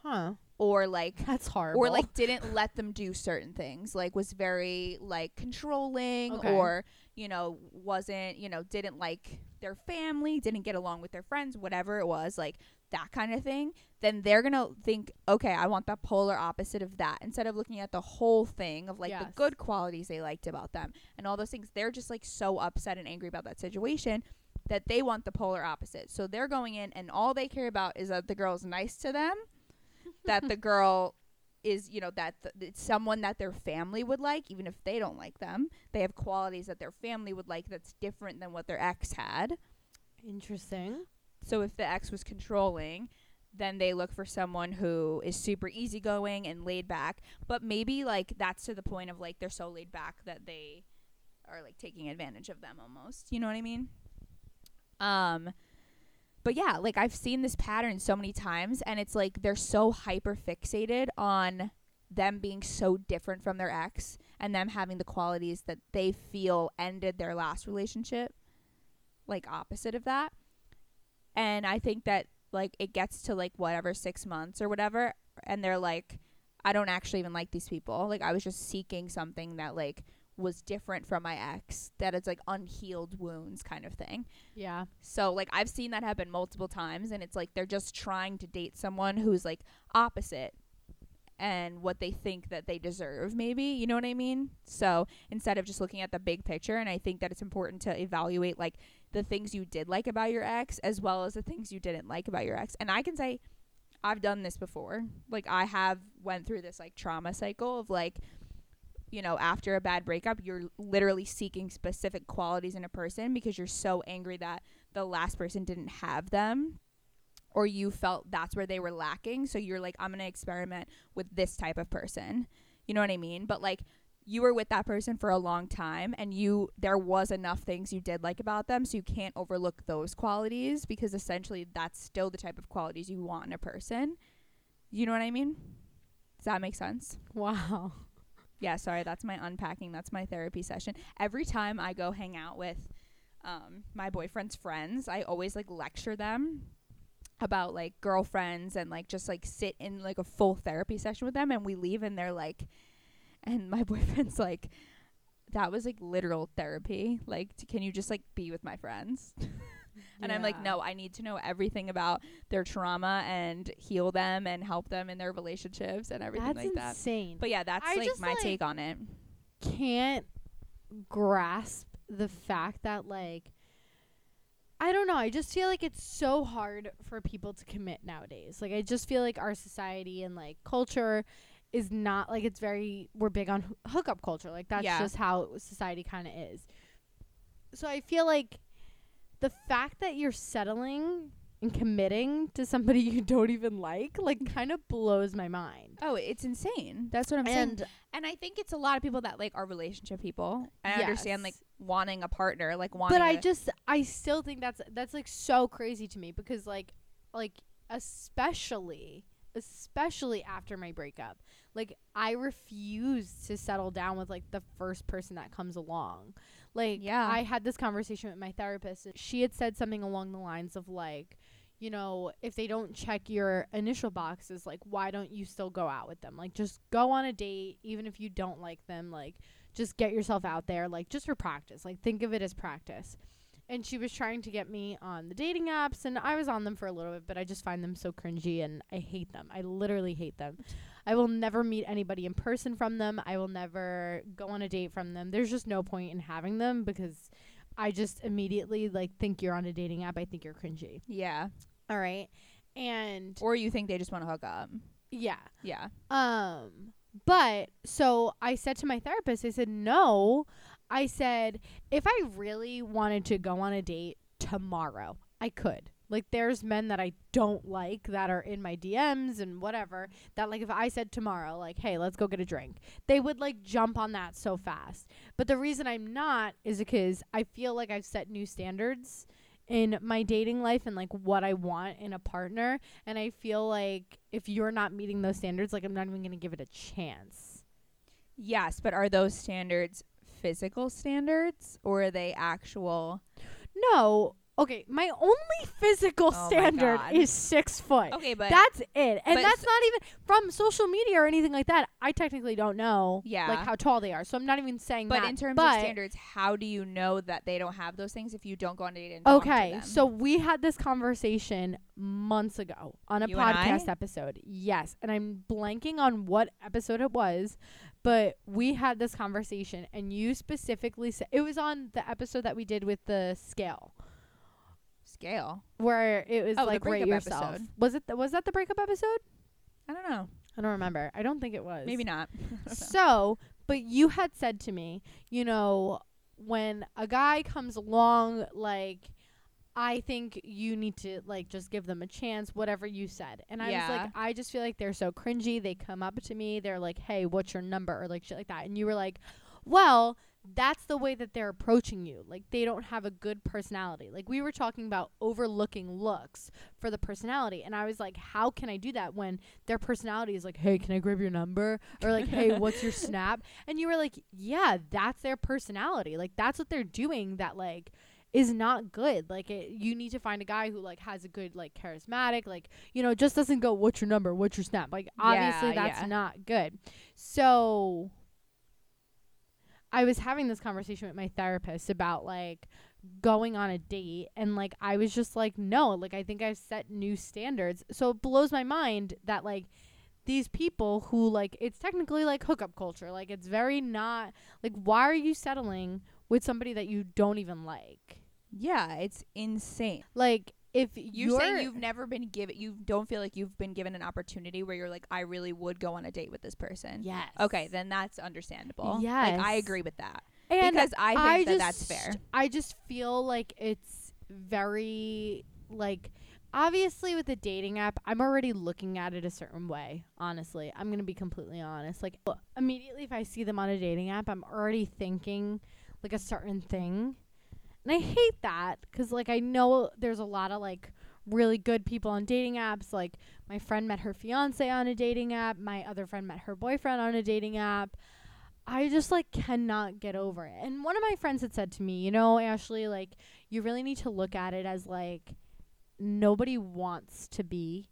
[SPEAKER 1] huh?
[SPEAKER 2] or like
[SPEAKER 1] That's horrible.
[SPEAKER 2] or like didn't let them do certain things like was very like controlling
[SPEAKER 1] Okay.
[SPEAKER 2] or you know wasn't you know didn't like their family didn't get along with their friends whatever it was like that kind of thing then they're gonna think okay i want the polar opposite of that instead of looking at the whole thing of like the good qualities they liked about them and all those things they're just like so upset and angry about that situation that they want the polar opposite so they're going in and all they care about is that the girl's nice to them that the girl is you know that th- it's someone that their family would like even if they don't like them. They have qualities that their family would like that's different than what their ex had.
[SPEAKER 1] Interesting.
[SPEAKER 2] so if the ex was controlling then they look for someone who is super easygoing and laid back. But maybe like that's to the point of like they're so laid back that they are like taking advantage of them almost. You know what i mean? Um but yeah like i've seen this pattern so many times and it's like they're so hyper fixated on them being so different from their ex and them having the qualities that they feel ended their last relationship like opposite of that. And i think that like it gets to like whatever 6 months or whatever and they're like i don't actually even like these people. Like i was just seeking something that like was different from my ex that it's like unhealed wounds kind of thing
[SPEAKER 1] Yeah.
[SPEAKER 2] so like I've seen that happen multiple times and it's like they're just trying to date someone who's like opposite and what they think that they deserve maybe, you know what I mean? So instead of just looking at the big picture and I think that it's important to evaluate like the things you did like about your ex as well as the things you didn't like about your ex. And I can say I've done this before. Like I have went through this like trauma cycle of like you know, after a bad breakup, you're literally seeking specific qualities in a person because you're so angry that the last person didn't have them or you felt that's where they were lacking. So you're like, I'm going to experiment with this type of person. You know what I mean? But like, you were with that person for a long time and you there was enough things you did like about them so you can't overlook those qualities because essentially that's still the type of qualities you want in a person you know what i mean does that make sense
[SPEAKER 1] Wow.
[SPEAKER 2] Yeah, sorry, that's my unpacking. That's my therapy session. Every time I go hang out with um, my boyfriend's friends, I always like lecture them about like girlfriends and like just like sit in like a full therapy session with them and we leave and they're like and my boyfriend's like that was like literal therapy like t- can you just like be with my friends and I'm like, no, I need to know everything about their trauma and heal them and help them in their relationships and everything
[SPEAKER 1] That's
[SPEAKER 2] like that.
[SPEAKER 1] insane.
[SPEAKER 2] But yeah, that's
[SPEAKER 1] I
[SPEAKER 2] like my
[SPEAKER 1] like-
[SPEAKER 2] take on it.
[SPEAKER 1] can't grasp the fact that like I don't know. I just feel like it's so hard for people to commit nowadays. Like I just feel like our society and like culture is not like it's very we're big on hoo- hookup culture. Like that's
[SPEAKER 2] Yeah.
[SPEAKER 1] just how society kind of is. So I feel like the fact that you're settling and committing to somebody you don't even like like mm-hmm. kind of blows my mind.
[SPEAKER 2] Oh, it's insane. That's what I'm saying.
[SPEAKER 1] And
[SPEAKER 2] And I think it's a lot of people that like are relationship people. I understand like wanting a partner, like wanting.
[SPEAKER 1] but I just I still think that's that's like so crazy to me because like like especially especially after my breakup. Like I refuse to settle down with like the first person that comes along. Like
[SPEAKER 2] Yeah.
[SPEAKER 1] I had this conversation with my therapist and she had said something along the lines of like you know if they don't check your initial boxes like why don't you still go out with them? Like just go on a date even if you don't like them like just get yourself out there like just for practice. Like think of it as practice and she was trying to get me on the dating apps and i was on them for a little bit but i just find them so cringy and i hate them i literally hate them i will never meet anybody in person from them i will never go on a date from them there's just no point in having them because i just immediately like think you're on a dating app i think you're cringy
[SPEAKER 2] yeah.
[SPEAKER 1] all right and
[SPEAKER 2] Or you think they just want to hook up?
[SPEAKER 1] yeah
[SPEAKER 2] Yeah.
[SPEAKER 1] um, but so I said to my therapist, I said, no. I said, if I really wanted to go on a date tomorrow, I could. Like, there's men that I don't like that are in my DMs and whatever. That, like, if I said tomorrow, like, hey, let's go get a drink, they would, like, jump on that so fast. But the reason I'm not is because I feel like I've set new standards in my dating life and, like, what I want in a partner. And I feel like if you're not meeting those standards, like I'm not even gonna give it a chance.
[SPEAKER 2] Yes, but are those standards physical standards or are they actual?
[SPEAKER 1] No. Okay, my only physical
[SPEAKER 2] Oh my
[SPEAKER 1] standard
[SPEAKER 2] God.
[SPEAKER 1] is six foot.
[SPEAKER 2] Okay, but
[SPEAKER 1] that's it. And
[SPEAKER 2] but
[SPEAKER 1] that's not even from social media or anything like that. I technically don't know
[SPEAKER 2] Yeah.
[SPEAKER 1] like how tall they are. So I'm not even saying
[SPEAKER 2] but
[SPEAKER 1] that.
[SPEAKER 2] in terms
[SPEAKER 1] but,
[SPEAKER 2] of standards, how do you know that they don't have those things if you don't go on a date and talk to
[SPEAKER 1] Okay,
[SPEAKER 2] them?
[SPEAKER 1] so we had this conversation months ago on a
[SPEAKER 2] You and I?
[SPEAKER 1] podcast episode. Yes, and I'm blanking on what episode it was, but we had this conversation, and you specifically said it was on the episode that we did with the scale,
[SPEAKER 2] scale.
[SPEAKER 1] where it was
[SPEAKER 2] Oh,
[SPEAKER 1] like rate
[SPEAKER 2] breakup
[SPEAKER 1] yourself.
[SPEAKER 2] episode.
[SPEAKER 1] Was it? Th- was that the breakup episode?
[SPEAKER 2] I don't know.
[SPEAKER 1] I don't remember. I don't think it was.
[SPEAKER 2] Maybe not.
[SPEAKER 1] So, but you had said to me, you know, when a guy comes along, like, I think you need to, like, just give them a chance, whatever you said. And I was like, I just feel like they're so cringy. They come up to me, they're like, hey, what's your number? Or like shit like that. And you were like, well, that's the way that they're approaching you. Like, they don't have a good personality. Like, we were talking about overlooking looks for the personality. And I was like, how can I do that when their personality is like, hey, can I grab your number? Or like, hey, what's your snap? And you were like, yeah, that's their personality. Like, that's what they're doing that, like, is not good. Like, it, you need to find a guy who, like, has a good, like, charismatic, like, you know, just doesn't go, what's your number? What's your snap? Like, obviously,
[SPEAKER 2] Yeah,
[SPEAKER 1] that's
[SPEAKER 2] yeah.
[SPEAKER 1] not good. So, I was having this conversation with my therapist about, like, going on a date and like I was just like no like I think I've set new standards so it blows my mind that like these people who like it's technically like hookup culture like it's very not like why are you settling with somebody that you don't even like
[SPEAKER 2] yeah, it's insane.
[SPEAKER 1] like if
[SPEAKER 2] You're,
[SPEAKER 1] you're,
[SPEAKER 2] saying you've never been given, you don't feel like you've been given an opportunity where you're like, I really would go on a date with this person.
[SPEAKER 1] yes
[SPEAKER 2] Okay, then that's understandable. Like I agree with that
[SPEAKER 1] and
[SPEAKER 2] because I think
[SPEAKER 1] I
[SPEAKER 2] that
[SPEAKER 1] just
[SPEAKER 2] that's fair.
[SPEAKER 1] I just feel like it's very like obviously with the dating app, I'm already looking at it a certain way. Honestly, I'm gonna be completely honest. Like immediately, if I see them on a dating app, I'm already thinking like a certain thing, and I hate that because like I know there's a lot of like really good people on dating apps. Like my friend met her fiance on a dating app. My other friend met her boyfriend on a dating app. I just like cannot get over it. And one of my friends had said to me, you know, Ashley, like you really need to look at it as like nobody wants to be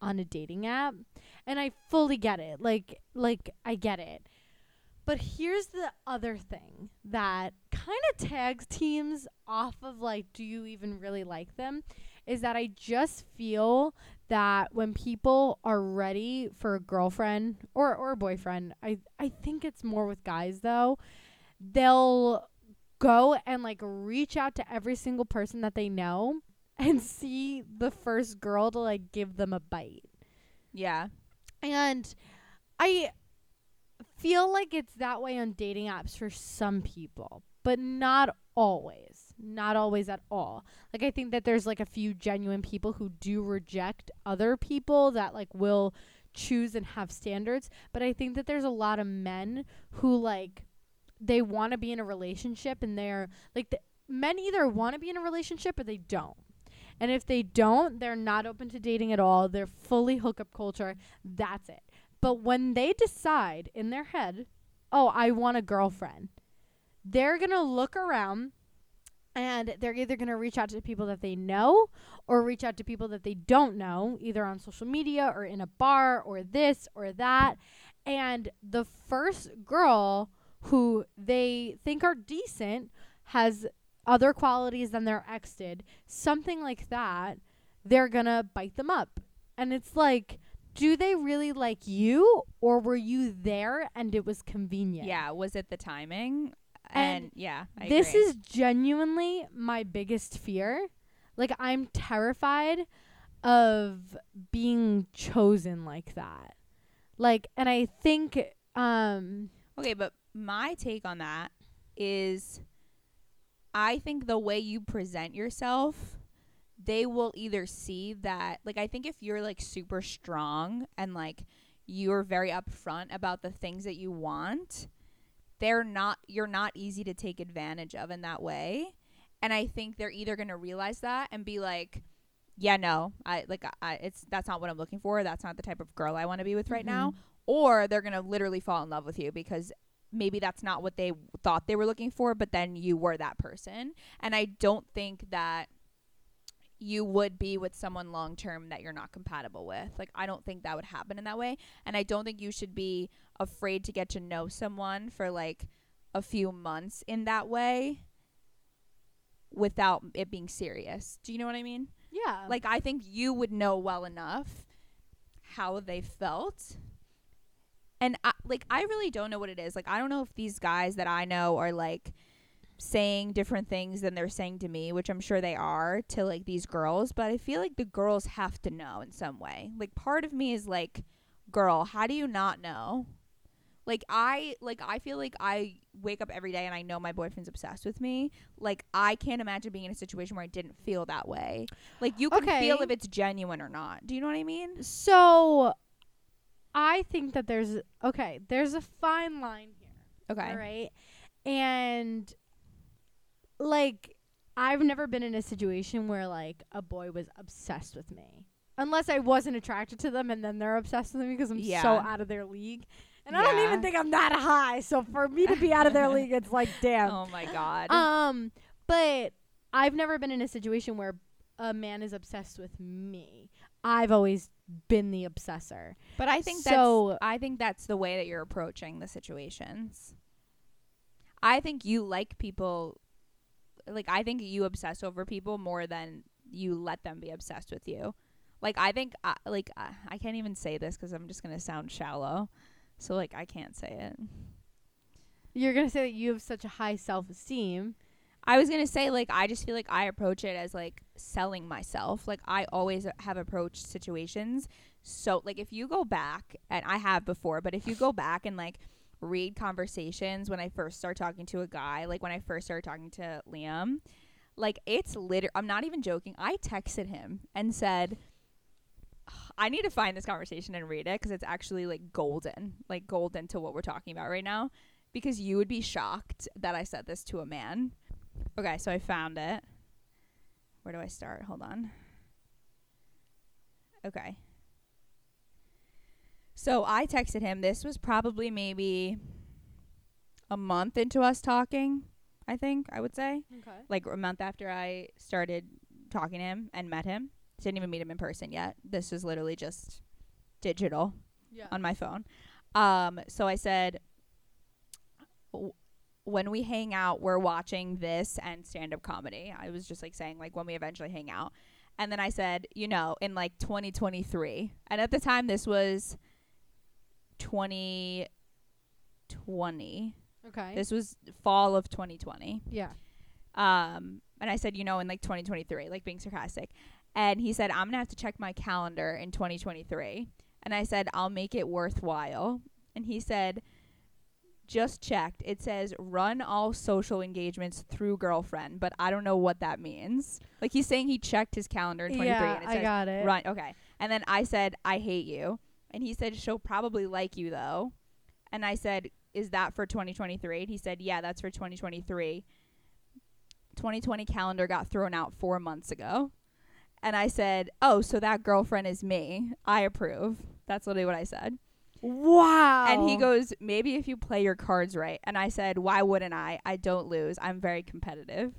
[SPEAKER 1] on a dating app. And I fully get it. Like like I get it. But here's the other thing that kind of tags teams off of like do you even really like them is that I just feel that when people are ready for a girlfriend or or a boyfriend, I I think it's more with guys though. They'll go and like reach out to every single person that they know and see the first girl to like give them a bite.
[SPEAKER 2] Yeah.
[SPEAKER 1] And I feel like it's that way on dating apps for some people, but not always. Not always at all. Like I think that there's like a few genuine people who do reject other people that like will choose and have standards, but I think that there's a lot of men who like they want to be in a relationship and they're like the, men either want to be in a relationship or they don't. And if they don't, they're not open to dating at all. They're fully hookup culture. That's it. But when they decide in their head, oh, I want a girlfriend, they're going to look around and they're either going to reach out to people that they know or reach out to people that they don't know, either on social media or in a bar or this or that. And the first girl who they think are decent has other qualities than their ex did, something like that, they're going to bite them up. And it's like, do they really like you or were you there and it was convenient?
[SPEAKER 2] Yeah. Was it the timing?
[SPEAKER 1] And
[SPEAKER 2] And, yeah, I
[SPEAKER 1] this
[SPEAKER 2] agree.
[SPEAKER 1] is genuinely my biggest fear. Like I'm terrified of being chosen like that. Like and I think um
[SPEAKER 2] Okay, but my take on that is I think the way you present yourself, they will either see that like I think if you're like super strong and like you're very upfront about the things that you want, they're not you're not easy to take advantage of in that way. And I think they're either going to realize that and be like yeah, no. I like I it's that's not what I'm looking for. That's not the type of girl I want to be with right now. Mm-hmm. Or they're going to literally fall in love with you because maybe that's not what they thought they were looking for, but then you were that person. And I don't think that you would be with someone long term that you're not compatible with. Like I don't think that would happen in that way. And I don't think you should be afraid to get to know someone for like a few months in that way without it being serious. Do you know what I mean?
[SPEAKER 1] yeah.
[SPEAKER 2] Like I think you would know well enough how they felt. And I, like I really don't know what it is. Like I don't know if these guys that I know are like saying different things than they're saying to me, which I'm sure they are to like these girls, but I feel like the girls have to know in some way. Like part of me is like, girl, how do you not know? Like I like I feel like I wake up every day and I know my boyfriend's obsessed with me. Like I can't imagine being in a situation where I didn't feel that way. Like you can feel if it's genuine or not. Do you know what I mean?
[SPEAKER 1] so I think that there's okay, there's a fine line here.
[SPEAKER 2] Okay.
[SPEAKER 1] All right. And like I've never been in a situation where like a boy was obsessed with me. Unless I wasn't attracted to them and then they're obsessed with me because I'm so out of their league. And I don't even think I'm that high. So for me to be out of their league, it's like damn.
[SPEAKER 2] Oh my god.
[SPEAKER 1] Um, but I've never been in a situation where a man is obsessed with me. I've always been the obsessor.
[SPEAKER 2] but I think
[SPEAKER 1] so-
[SPEAKER 2] that's I think that's the way that you're approaching the situations. I think you like people like I think you obsess over people more than you let them be obsessed with you. Like I think I, like I, I can't even say this cuz I'm just going to sound shallow. So like I can't say it.
[SPEAKER 1] You're gonna say that you have such a high self esteem.
[SPEAKER 2] I was gonna say like I just feel like I approach it as like selling myself. Like I always have approached situations. So like if you go back and I have before, but if you go back and like read conversations when I first start talking to a guy, like when I first started talking to Liam, like it's liter I'm not even joking. I texted him and said I need to find this conversation and read it because it's actually like golden, like golden to what we're talking about right now. Because you would be shocked that I said this to a man. Okay, so I found it. Where do I start? Hold on. Okay. So I texted him. This was probably maybe a month into us talking, I think, I would say.
[SPEAKER 1] Okay.
[SPEAKER 2] Like a month after I started talking to him and met him. Didn't even meet him in person yet. This was literally just digital
[SPEAKER 1] Yeah.
[SPEAKER 2] on my phone. Um, so I said, when we hang out, we're watching this and stand up comedy. I was just like saying, like, when we eventually hang out. And then I said, you know, in like 2023. And at the time, this was 2020.
[SPEAKER 1] Okay.
[SPEAKER 2] This was fall of 2020.
[SPEAKER 1] yeah.
[SPEAKER 2] Um, and I said, you know, in like 2023, like being sarcastic. And he said, I'm gonna have to check my calendar in 2023. And I said, I'll make it worthwhile. And he said, just checked. It says run all social engagements through girlfriend, but I don't know what that means. Like he's saying he checked his calendar in 23
[SPEAKER 1] Yeah,
[SPEAKER 2] and it
[SPEAKER 1] I got it.
[SPEAKER 2] run. Okay. And then I said, I hate you. And he said, she'll probably like you though. And I said, is that for 2023? And he said, yeah, that's for 2023. 2020 calendar got thrown out four months ago. And I said, oh, so that girlfriend is me. I approve. That's literally what I said.
[SPEAKER 1] Wow.
[SPEAKER 2] And he goes, maybe if you play your cards right. And I said, why wouldn't I? I don't lose. I'm very competitive.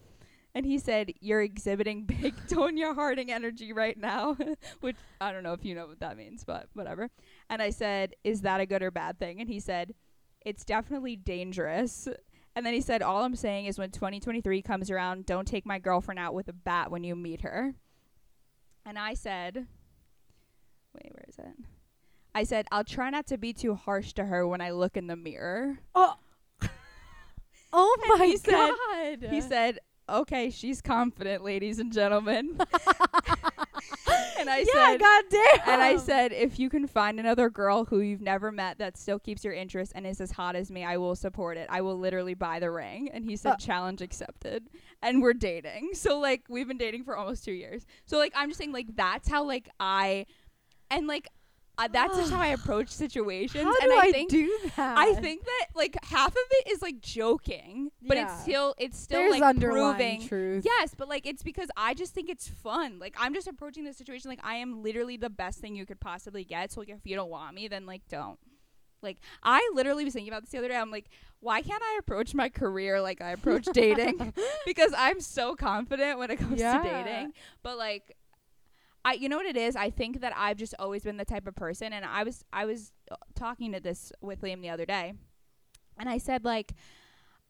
[SPEAKER 2] And he said, you're exhibiting big Tonya Harding energy right now, which I don't know if you know what that means, but whatever. And I said, is that a good or bad thing? And he said, it's definitely dangerous. And then he said, all I'm saying is when 2023 comes around, don't take my girlfriend out with a bat when you meet her. And I said, wait, where is it? I said, I'll try not to be too harsh to her when I look in the mirror.
[SPEAKER 1] Oh. oh
[SPEAKER 2] And
[SPEAKER 1] my
[SPEAKER 2] he said-
[SPEAKER 1] god.
[SPEAKER 2] He said, okay, she's confident, ladies and gentlemen. and I
[SPEAKER 1] yeah,
[SPEAKER 2] said,
[SPEAKER 1] goddamn.
[SPEAKER 2] and I said, if you can find another girl who you've never met that still keeps your interest and is as hot as me, I will support it. I will literally buy the ring. And he said,
[SPEAKER 1] Uh.
[SPEAKER 2] challenge accepted. And we're dating. So, like, we've been dating for almost two years. So, like, I'm just saying, like, that's how, like, I, and, like, uh, that's just how I approach situations.
[SPEAKER 1] How
[SPEAKER 2] and
[SPEAKER 1] do
[SPEAKER 2] I,
[SPEAKER 1] I,
[SPEAKER 2] think
[SPEAKER 1] do that?
[SPEAKER 2] I think that like half of it is like joking, but
[SPEAKER 1] Yeah.
[SPEAKER 2] it's still it's still
[SPEAKER 1] there's
[SPEAKER 2] like proving.
[SPEAKER 1] truth.
[SPEAKER 2] Yes, but like it's because I just think it's fun. Like I'm just approaching the situation like I am literally the best thing you could possibly get. So like if you don't want me, then like don't. Like I literally was thinking about this the other day. I'm like, why can't I approach my career like I approach dating? because I'm so confident when it comes
[SPEAKER 1] Yeah.
[SPEAKER 2] to dating. But like I you know what it is? I think that I've just always been the type of person and I was I was uh, talking to this with Liam the other day. And I said like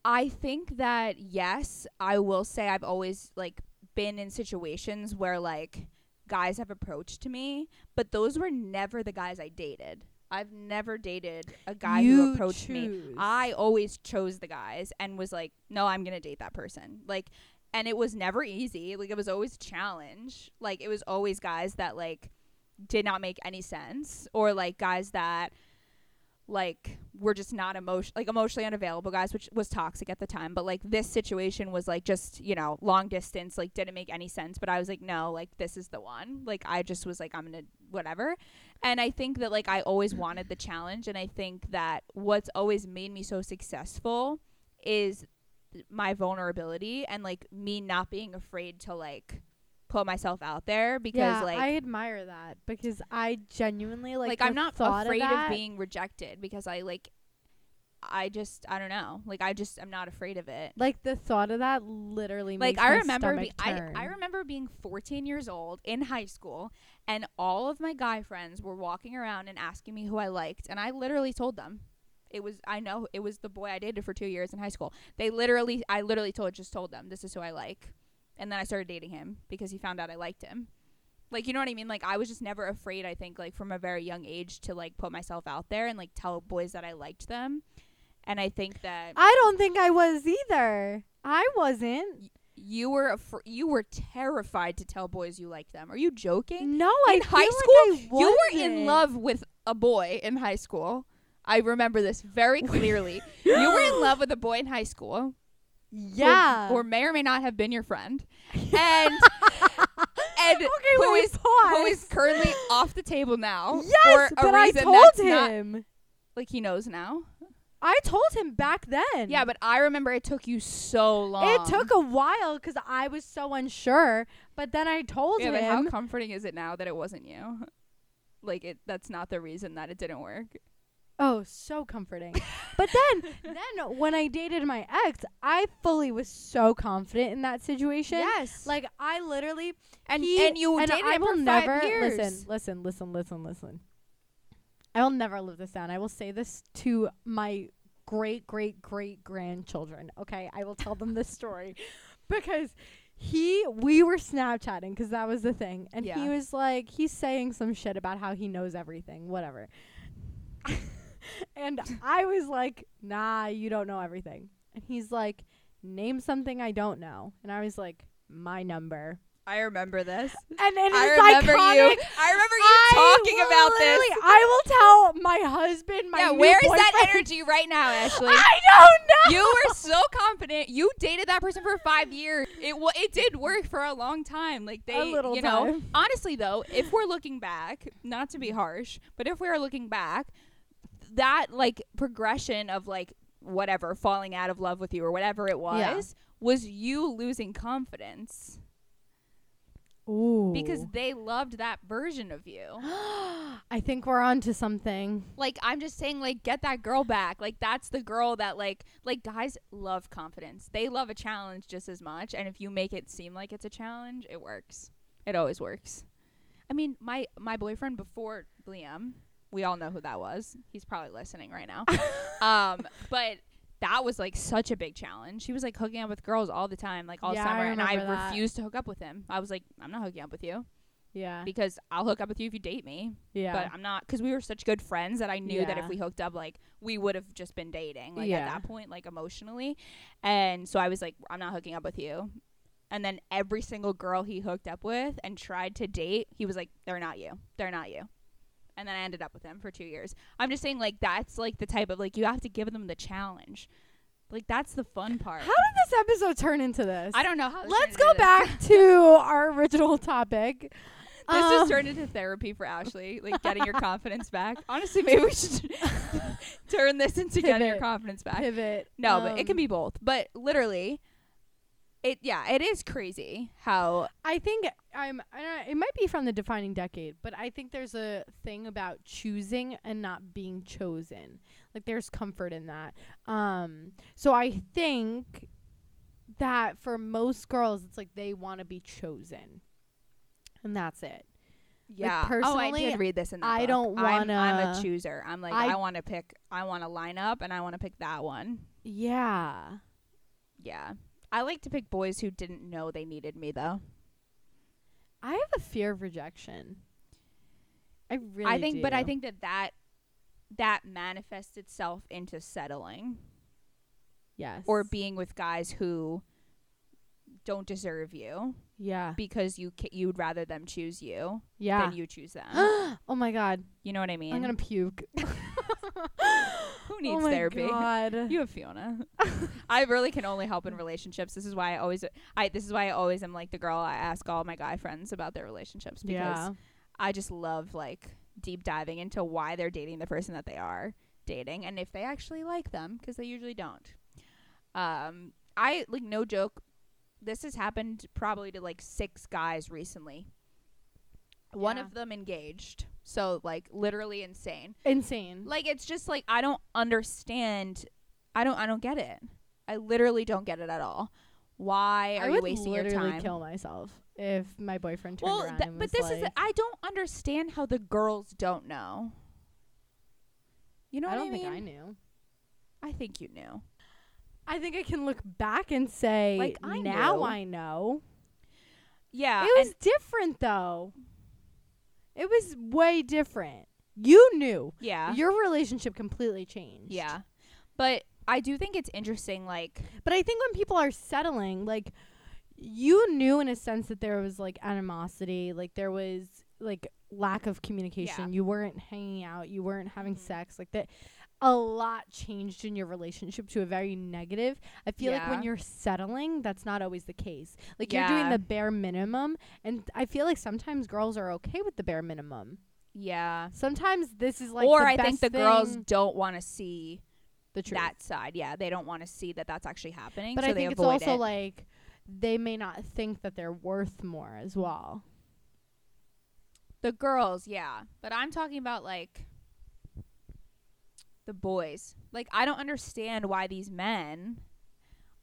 [SPEAKER 2] I think that yes, I will say I've always like been in situations where like guys have approached me, but those were never the guys I dated. I've never dated a guy
[SPEAKER 1] you
[SPEAKER 2] who approached me. I always chose the guys and was like, no, I'm going to date that person. Like, and it was never easy. Like, it was always a challenge. Like, it was always guys that, like, did not make any sense or, like, guys that, like, were just not emotion like emotionally unavailable guys, which was toxic at the time. But, like, this situation was, like, just, you know, long distance, like, didn't make any sense. But I was like, no, like, this is the one. Like, I just was like, I'm to, whatever. And I think that like I always wanted the challenge and I think that what's always made me so successful is my vulnerability and like me not being afraid to like put myself out there because
[SPEAKER 1] yeah,
[SPEAKER 2] like
[SPEAKER 1] I admire that because I genuinely like.
[SPEAKER 2] like, I'm not afraid
[SPEAKER 1] of,
[SPEAKER 2] of, being rejected because I like I just I don't know. Like I just I'm not afraid of it.
[SPEAKER 1] Like the thought of that literally.
[SPEAKER 2] like I remember be- I. I remember being 14 years old in high school and all of my guy friends were walking around and asking me who I liked and I literally told them it was I know it was the boy I dated for 2 years in high school. They literally I literally told just told them this is who I like. And then I started dating him because he found out I liked him. Like you know what I mean? Like I was just never afraid I think like from a very young age to like put myself out there and like tell boys that I liked them. And I think that
[SPEAKER 1] I don't think I was either. I wasn't.
[SPEAKER 2] you were afr- you were terrified to tell boys you liked them. Are you joking?
[SPEAKER 1] No, I
[SPEAKER 2] in
[SPEAKER 1] feel
[SPEAKER 2] high
[SPEAKER 1] like
[SPEAKER 2] school,
[SPEAKER 1] I
[SPEAKER 2] you were in love with a boy in high school. I remember this very clearly. you were in love with a boy in high school.
[SPEAKER 1] Yeah.
[SPEAKER 2] or may or may not have been your friend, and and
[SPEAKER 1] okay,
[SPEAKER 2] who
[SPEAKER 1] wait,
[SPEAKER 2] is who is currently off the table now.
[SPEAKER 1] Yes,
[SPEAKER 2] for a
[SPEAKER 1] but I
[SPEAKER 2] reason
[SPEAKER 1] told
[SPEAKER 2] that's not- like he knows now.
[SPEAKER 1] I told him back then.
[SPEAKER 2] Yeah, but I remember it took you so long.
[SPEAKER 1] it took a while because I was so unsure. But then I told
[SPEAKER 2] Yeah, but how comforting is it now that it wasn't you? Like it that's not the reason that it didn't work.
[SPEAKER 1] Oh, so comforting. but then, then when I dated my ex, I fully was so confident in that situation.
[SPEAKER 2] Yes.
[SPEAKER 1] Like I literally
[SPEAKER 2] and
[SPEAKER 1] he-
[SPEAKER 2] and you
[SPEAKER 1] and
[SPEAKER 2] dated
[SPEAKER 1] I
[SPEAKER 2] him
[SPEAKER 1] will
[SPEAKER 2] for
[SPEAKER 1] never
[SPEAKER 2] five years.
[SPEAKER 1] listen, listen, listen, listen, listen. I will never live this down. I will say this to my great, great, great grandchildren. Okay, I will tell them this story because he, we were Snapchatting because that was the thing, and
[SPEAKER 2] Yeah.
[SPEAKER 1] he was like, he's saying some shit about how he knows everything, whatever. and I was like, "Nah, you don't know everything." And he's like, "Name something I don't know." And I was like, "My number."
[SPEAKER 2] I remember this.
[SPEAKER 1] And it is
[SPEAKER 2] I remember
[SPEAKER 1] iconic.
[SPEAKER 2] you. I remember you
[SPEAKER 1] I
[SPEAKER 2] talking about this.
[SPEAKER 1] I will tell my husband, my
[SPEAKER 2] yeah, where is that energy right now, Ashley?
[SPEAKER 1] I don't know.
[SPEAKER 2] you were so confident. You dated that person for five years. It wa it did work for a long time. Like they,
[SPEAKER 1] A little
[SPEAKER 2] you know.
[SPEAKER 1] time.
[SPEAKER 2] Honestly, though, if we're looking back, not to be harsh, but if we are looking back, that like progression of like whatever falling out of love with you or whatever it was
[SPEAKER 1] Yeah.
[SPEAKER 2] was you losing confidence
[SPEAKER 1] Ooh.
[SPEAKER 2] because they loved that version of you.
[SPEAKER 1] I think we're on to something.
[SPEAKER 2] like I'm just saying like get that girl back. Like that's the girl that like like guys love confidence. They love a challenge just as much and if you make it seem like it's a challenge, it works. It always works. I mean, my my boyfriend before Liam, we all know who that was. He's probably listening right now. um but that was like such a big challenge. He was like hooking up with girls all the time, like all
[SPEAKER 1] Yeah, I
[SPEAKER 2] summer, and I
[SPEAKER 1] that.
[SPEAKER 2] refused to hook up with him. I was like, I'm not hooking up with you
[SPEAKER 1] Yeah.
[SPEAKER 2] because I'll hook up with you if you date me
[SPEAKER 1] Yeah.
[SPEAKER 2] but I'm not because we were such good friends that I knew that if we hooked up, like we would have just been dating, like
[SPEAKER 1] Yeah.
[SPEAKER 2] at that point, like emotionally. And so I was like, I'm not hooking up with you. And then every single girl he hooked up with and tried to date, he was like, they're not you, they're not you. And then I ended up with him for two years. I'm just saying, like that's like the type of like you have to give them the challenge. Like that's the fun part.
[SPEAKER 1] How did this episode turn into this?
[SPEAKER 2] I don't know
[SPEAKER 1] Let's go back to our original topic.
[SPEAKER 2] This
[SPEAKER 1] Um,
[SPEAKER 2] just turned into therapy for Ashley, like getting your confidence back. Honestly, maybe we should turn this into getting your confidence back.
[SPEAKER 1] pivot.
[SPEAKER 2] No, but it
[SPEAKER 1] Um,
[SPEAKER 2] can be both. But literally, it yeah, it is crazy how
[SPEAKER 1] I think I'm. I it might be from the defining decade, but I think there's a thing about choosing and not being chosen. Like there's comfort in that. Um. So I think that for most girls, it's like they want to be chosen, and that's it.
[SPEAKER 2] yeah. oh, I
[SPEAKER 1] personally,
[SPEAKER 2] did read this in the
[SPEAKER 1] I
[SPEAKER 2] book.
[SPEAKER 1] don't
[SPEAKER 2] I'm, I'm a chooser. I'm like
[SPEAKER 1] I-
[SPEAKER 2] I, want to pick. I want to line up, and I want to pick that one.
[SPEAKER 1] Yeah.
[SPEAKER 2] Yeah. I like to pick boys who didn't know they needed me though.
[SPEAKER 1] I have a fear of rejection. I really.
[SPEAKER 2] I think, but I think that that that manifests itself into settling.
[SPEAKER 1] yes.
[SPEAKER 2] or being with guys who don't deserve you
[SPEAKER 1] yeah.
[SPEAKER 2] because you ca- you'd rather them choose you
[SPEAKER 1] Yeah.
[SPEAKER 2] than you choose them.
[SPEAKER 1] oh my god.
[SPEAKER 2] you know what I mean?
[SPEAKER 1] I'm gonna puke.
[SPEAKER 2] Who needs
[SPEAKER 1] oh my
[SPEAKER 2] therapy?
[SPEAKER 1] God.
[SPEAKER 2] You have Fiona. I really can only help in relationships. This is why I always I this is why I always am like the girl I ask all my guy friends about their relationships because
[SPEAKER 1] yeah.
[SPEAKER 2] I just love like deep diving into why they're dating the person that they are dating and if they actually like them because they usually don't. Um I like no joke this has happened probably to like 6 guys recently. One of them engaged. So like literally insane.
[SPEAKER 1] Insane.
[SPEAKER 2] Like it's just like I don't understand I don't I don't get it. I literally don't get it at all. Why are
[SPEAKER 1] I
[SPEAKER 2] you wasting your
[SPEAKER 1] literally
[SPEAKER 2] time?
[SPEAKER 1] kill myself if my boyfriend turned
[SPEAKER 2] well,
[SPEAKER 1] around
[SPEAKER 2] th- but this is
[SPEAKER 1] like,
[SPEAKER 2] I don't understand how the girls don't know. You know
[SPEAKER 1] I
[SPEAKER 2] what
[SPEAKER 1] don't
[SPEAKER 2] I mean?
[SPEAKER 1] think I knew.
[SPEAKER 2] I think you knew.
[SPEAKER 1] I think I can look back and say,
[SPEAKER 2] Like, I
[SPEAKER 1] now
[SPEAKER 2] knew.
[SPEAKER 1] I know.
[SPEAKER 2] Yeah,
[SPEAKER 1] it was different though. It was way different. You knew.
[SPEAKER 2] yeah,
[SPEAKER 1] Your relationship completely changed.
[SPEAKER 2] yeah. But I do think it's interesting. Like,
[SPEAKER 1] But I think when people are settling, like you knew in a sense that there was like animosity, like there was like lack of communication. You weren't hanging out, you weren't having
[SPEAKER 2] Mhm.
[SPEAKER 1] sex, like that. A lot changed in your relationship to a very negative. I feel like when you're settling, that's not always the case. Like you're doing the bare minimum, and I feel like sometimes girls are okay with the bare minimum.
[SPEAKER 2] yeah.
[SPEAKER 1] Sometimes this is like
[SPEAKER 2] or I think the girls don't want to see
[SPEAKER 1] the truth.
[SPEAKER 2] that side. Yeah, they don't want to see that that's actually happening.
[SPEAKER 1] but
[SPEAKER 2] so
[SPEAKER 1] I
[SPEAKER 2] they
[SPEAKER 1] think it's also
[SPEAKER 2] it.
[SPEAKER 1] like they may not think that they're worth more as well.
[SPEAKER 2] The girls, yeah. But I'm talking about like the boys. Like I don't understand why these men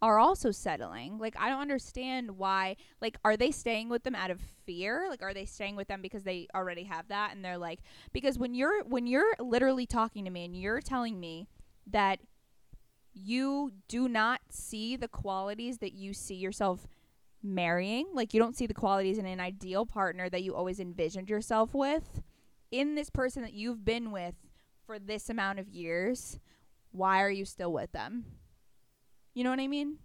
[SPEAKER 2] are also settling. Like I don't understand why like are they staying with them out of fear? Like are they staying with them because they already have that and they're like because when you're when you're literally talking to me and you're telling me that you do not see the qualities that you see yourself marrying. Like you don't see the qualities in an ideal partner that you always envisioned yourself with in this person that you've been with for this amount of years. Why are you still with them? You know what I mean?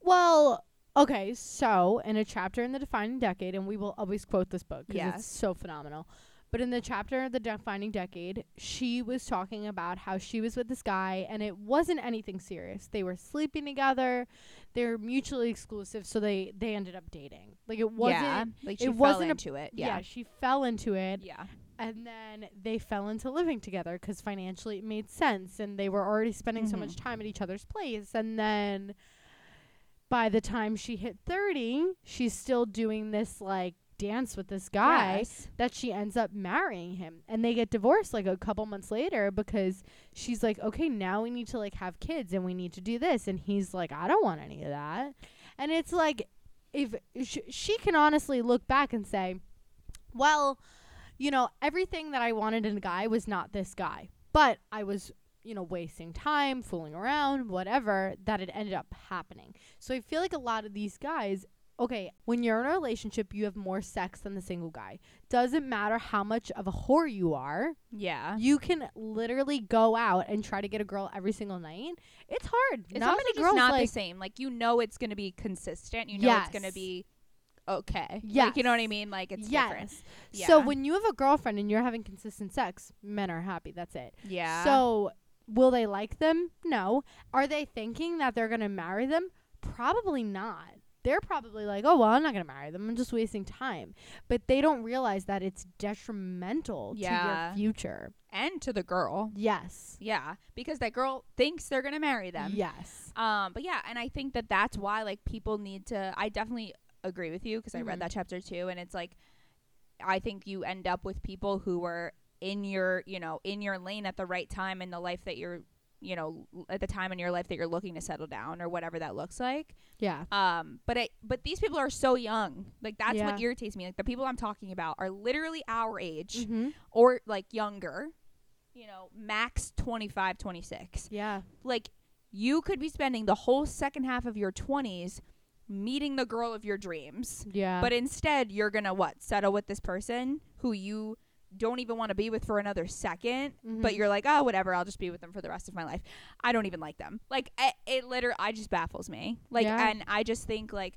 [SPEAKER 1] Well, okay, so in a chapter in the defining decade, and we will always quote this book because
[SPEAKER 2] Yes.
[SPEAKER 1] it's so phenomenal. But in the chapter the defining decade, she was talking about how she was with this guy, and it wasn't anything serious. They were sleeping together, they were mutually exclusive, so they they ended up dating. Like it wasn't.
[SPEAKER 2] yeah, like she
[SPEAKER 1] it
[SPEAKER 2] fell
[SPEAKER 1] wasn't a-
[SPEAKER 2] into it.
[SPEAKER 1] Yeah.
[SPEAKER 2] Yeah,
[SPEAKER 1] she fell into it,
[SPEAKER 2] yeah,
[SPEAKER 1] and then they fell into living together because financially it made sense, and they were already spending so
[SPEAKER 2] Mhm.
[SPEAKER 1] much time at each other's place. And then by the time she hit thirty, she's still doing this like dance with this guy
[SPEAKER 2] Yes.
[SPEAKER 1] that she ends up marrying him. And they get divorced like a couple months later because she's like okay now we need to like have kids and we need to do this. And he's like i don't want any of that. And it's like if sh- she can honestly look back and say well you know everything that i wanted in a guy was not this guy but i was you know wasting time fooling around whatever that it ended up happening. So i feel like a lot of these guys okay, when you're in a relationship, you have more sex than the single guy. Doesn't matter how much of a whore you are,
[SPEAKER 2] Yeah.
[SPEAKER 1] you can literally go out and try to get a girl every single night. It's hard.
[SPEAKER 2] It's
[SPEAKER 1] not many girls
[SPEAKER 2] not
[SPEAKER 1] like
[SPEAKER 2] the same. Like you know it's gonna be consistent. You know it's gonna be okay.
[SPEAKER 1] Yeah.
[SPEAKER 2] Like you know what I mean? Like it's different.
[SPEAKER 1] yes. So when you have a girlfriend and you're having consistent sex, men are happy. That's it.
[SPEAKER 2] Yeah.
[SPEAKER 1] So will they like them? No. Are they thinking that they're gonna marry them? Probably not. They're probably like, oh well, I'm not gonna marry them. I'm just wasting time. But they don't realize that it's detrimental
[SPEAKER 2] Yeah.
[SPEAKER 1] to your future.
[SPEAKER 2] and to the girl.
[SPEAKER 1] Yes.
[SPEAKER 2] Yeah, because that girl thinks they're gonna marry them.
[SPEAKER 1] Yes.
[SPEAKER 2] Um, but yeah, and I think that that's why like people need to. I definitely agree with you because I
[SPEAKER 1] Mhm.
[SPEAKER 2] read that chapter too, and it's like, I think you end up with people who were in your, you know, in your lane at the right time in the life that you're, you know, at the time in your life that you're looking to settle down or whatever that looks like.
[SPEAKER 1] Yeah.
[SPEAKER 2] Um, but I, but these people are so young. Like that's
[SPEAKER 1] Yeah.
[SPEAKER 2] what irritates me. Like the people I'm talking about are literally our age
[SPEAKER 1] Mm-hmm.
[SPEAKER 2] or like younger. You know, max 25, 26
[SPEAKER 1] Yeah.
[SPEAKER 2] like you could be spending the whole second half of your 20s meeting the girl of your dreams
[SPEAKER 1] Yeah.
[SPEAKER 2] but instead you're gonna what settle with this person who you don't even want to be with for another 2nd but
[SPEAKER 1] Mhm.
[SPEAKER 2] you're like oh whatever i'll just be with them for the rest of my life. I don't even like them. Like it, it literally i just baffles me. Like
[SPEAKER 1] Yeah.
[SPEAKER 2] and i just think like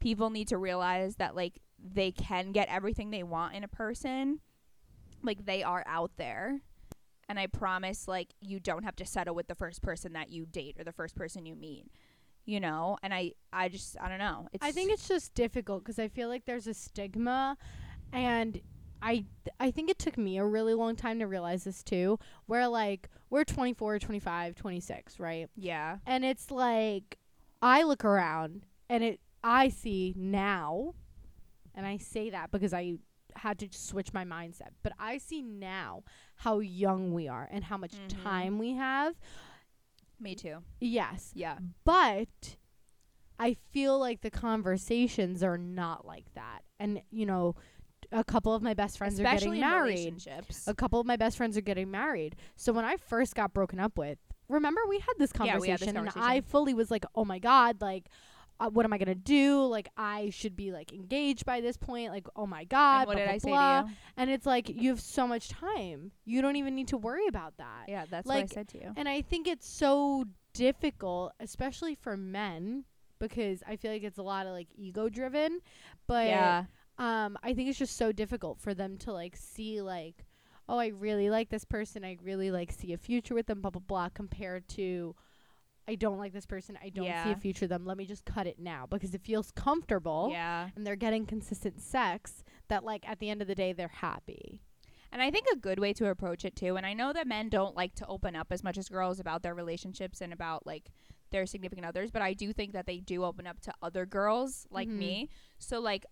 [SPEAKER 2] people need to realize that like they can get everything they want in a person. Like they are out there. And i promise like you don't have to settle with the first person that you date or the first person you meet you know? And i i just i don't know. It's
[SPEAKER 1] I think it's just difficult because I feel like there's a stigma, and I I think it took me a really long time to realize this too. Where like we're 24, 25, 26, right?
[SPEAKER 2] yeah
[SPEAKER 1] And it's like I look around and it I see now, and I say that because I had to switch my mindset. But I see now how young we are and how much
[SPEAKER 2] Mhm.
[SPEAKER 1] time we have.
[SPEAKER 2] me too
[SPEAKER 1] Yes,
[SPEAKER 2] yeah
[SPEAKER 1] but I feel like the conversations are not like that. And you know, a couple of my best friends are getting
[SPEAKER 2] in
[SPEAKER 1] married. A couple of my best friends are getting married. So when I first got broken up with, remember we had this
[SPEAKER 2] Yeah,
[SPEAKER 1] conversation,
[SPEAKER 2] we had this
[SPEAKER 1] and I fully was like, "Oh my god, like uh, what am I going to do? Like I should be like engaged by this point. Like oh my god,
[SPEAKER 2] and what
[SPEAKER 1] blah,
[SPEAKER 2] did
[SPEAKER 1] blah,
[SPEAKER 2] i say
[SPEAKER 1] blah.
[SPEAKER 2] to you
[SPEAKER 1] And it's like you have so much time. You don't even need to worry about that.
[SPEAKER 2] yeah that's
[SPEAKER 1] Like,
[SPEAKER 2] what i said to you
[SPEAKER 1] And I think it's so difficult, especially for men, because I feel like it's a lot of like ego driven. But
[SPEAKER 2] yeah
[SPEAKER 1] um, I think it's just so difficult for them to like see like, oh, I really like this person. I really like see a future with them. Blah blah blah. Compared to, I don't like this person. I don't see a future with them. Let me just cut it now because it feels comfortable.
[SPEAKER 2] yeah
[SPEAKER 1] And they're getting consistent sex that like at the end of the day they're happy.
[SPEAKER 2] And I think a good way to approach it too, and I know that men don't like to open up as much as girls about their relationships and about like their significant others, but I do think that they do open up to other girls like
[SPEAKER 1] Mhm.
[SPEAKER 2] me. So like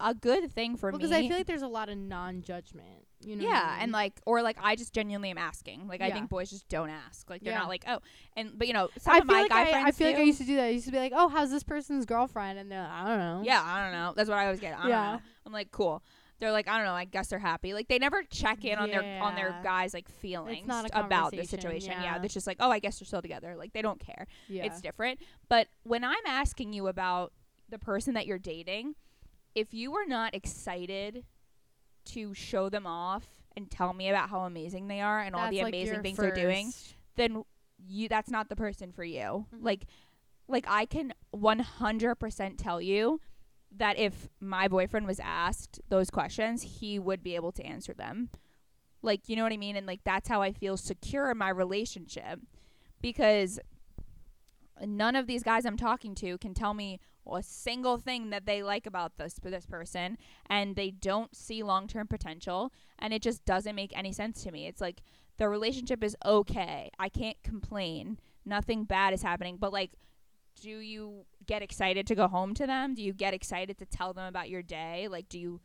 [SPEAKER 2] a good thing for
[SPEAKER 1] Because
[SPEAKER 2] me because
[SPEAKER 1] I feel like there's a lot of non-judgment. You know. what I
[SPEAKER 2] yeah, and like or like I just genuinely am asking. Like I think boys just don't ask. Like they're
[SPEAKER 1] Yeah.
[SPEAKER 2] not like, "Oh." And but you know, some
[SPEAKER 1] I
[SPEAKER 2] of my
[SPEAKER 1] like
[SPEAKER 2] guy
[SPEAKER 1] I,
[SPEAKER 2] friends
[SPEAKER 1] I feel like I used to do that. I used to be like, "Oh, how's this person's girlfriend?" And they're like, "I don't know."
[SPEAKER 2] Yeah, I don't know. That's what I always get. I don't
[SPEAKER 1] Yeah.
[SPEAKER 2] know. I'm like, "Cool." They're like, I don't know. I guess they're happy. Like they never check in on their on their guys like feelings
[SPEAKER 1] not
[SPEAKER 2] about the situation. Yeah.
[SPEAKER 1] yeah.
[SPEAKER 2] it's just like, oh, I guess they're still together. Like they don't care.
[SPEAKER 1] yeah.
[SPEAKER 2] It's different. But when I'm asking you about the person that you're dating, if you are not excited to show them off and tell me about how amazing they are and all the
[SPEAKER 1] like,
[SPEAKER 2] amazing things they're doing, then you that's not the person for you.
[SPEAKER 1] Mhm.
[SPEAKER 2] Like like I can 100% tell you that if my boyfriend was asked those questions, he would be able to answer them. Like, you know what I mean? And like that's how I feel secure in my relationship because none of these guys I'm talking to can tell me a single thing that they like about this this person and they don't see long-term potential and it just doesn't make any sense to me. It's like the relationship is okay. I can't complain. Nothing bad is happening, but like do you get excited to go home to them? Do you get excited to tell them about your day? Like do you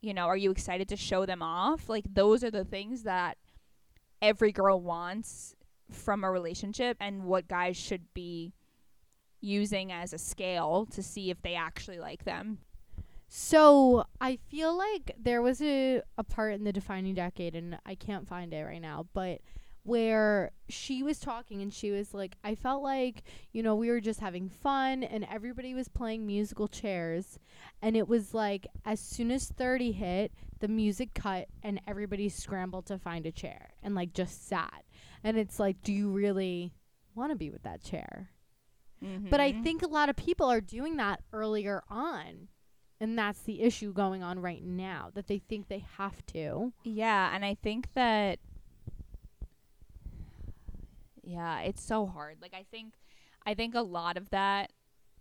[SPEAKER 2] you know, are you excited to show them off? Like those are the things that every girl wants from a relationship and what guys should be using as a scale to see if they actually like them.
[SPEAKER 1] So I feel like there was a, a part in the defining decade, and I can't find it right now, but where she was talking and she was like, I felt like, you know, we were just having fun and everybody was playing musical chairs. And it was like, as soon as 30 hit, the music cut and everybody scrambled to find a chair and like just sat. And it's like, do you really want to be with that chair? But I
[SPEAKER 2] Mhm.
[SPEAKER 1] think a lot of people are doing that earlier on. And that's the issue going on right now that they think they have to.
[SPEAKER 2] Yeah, and I think that yeah, it's so hard. Like I think I think a lot of that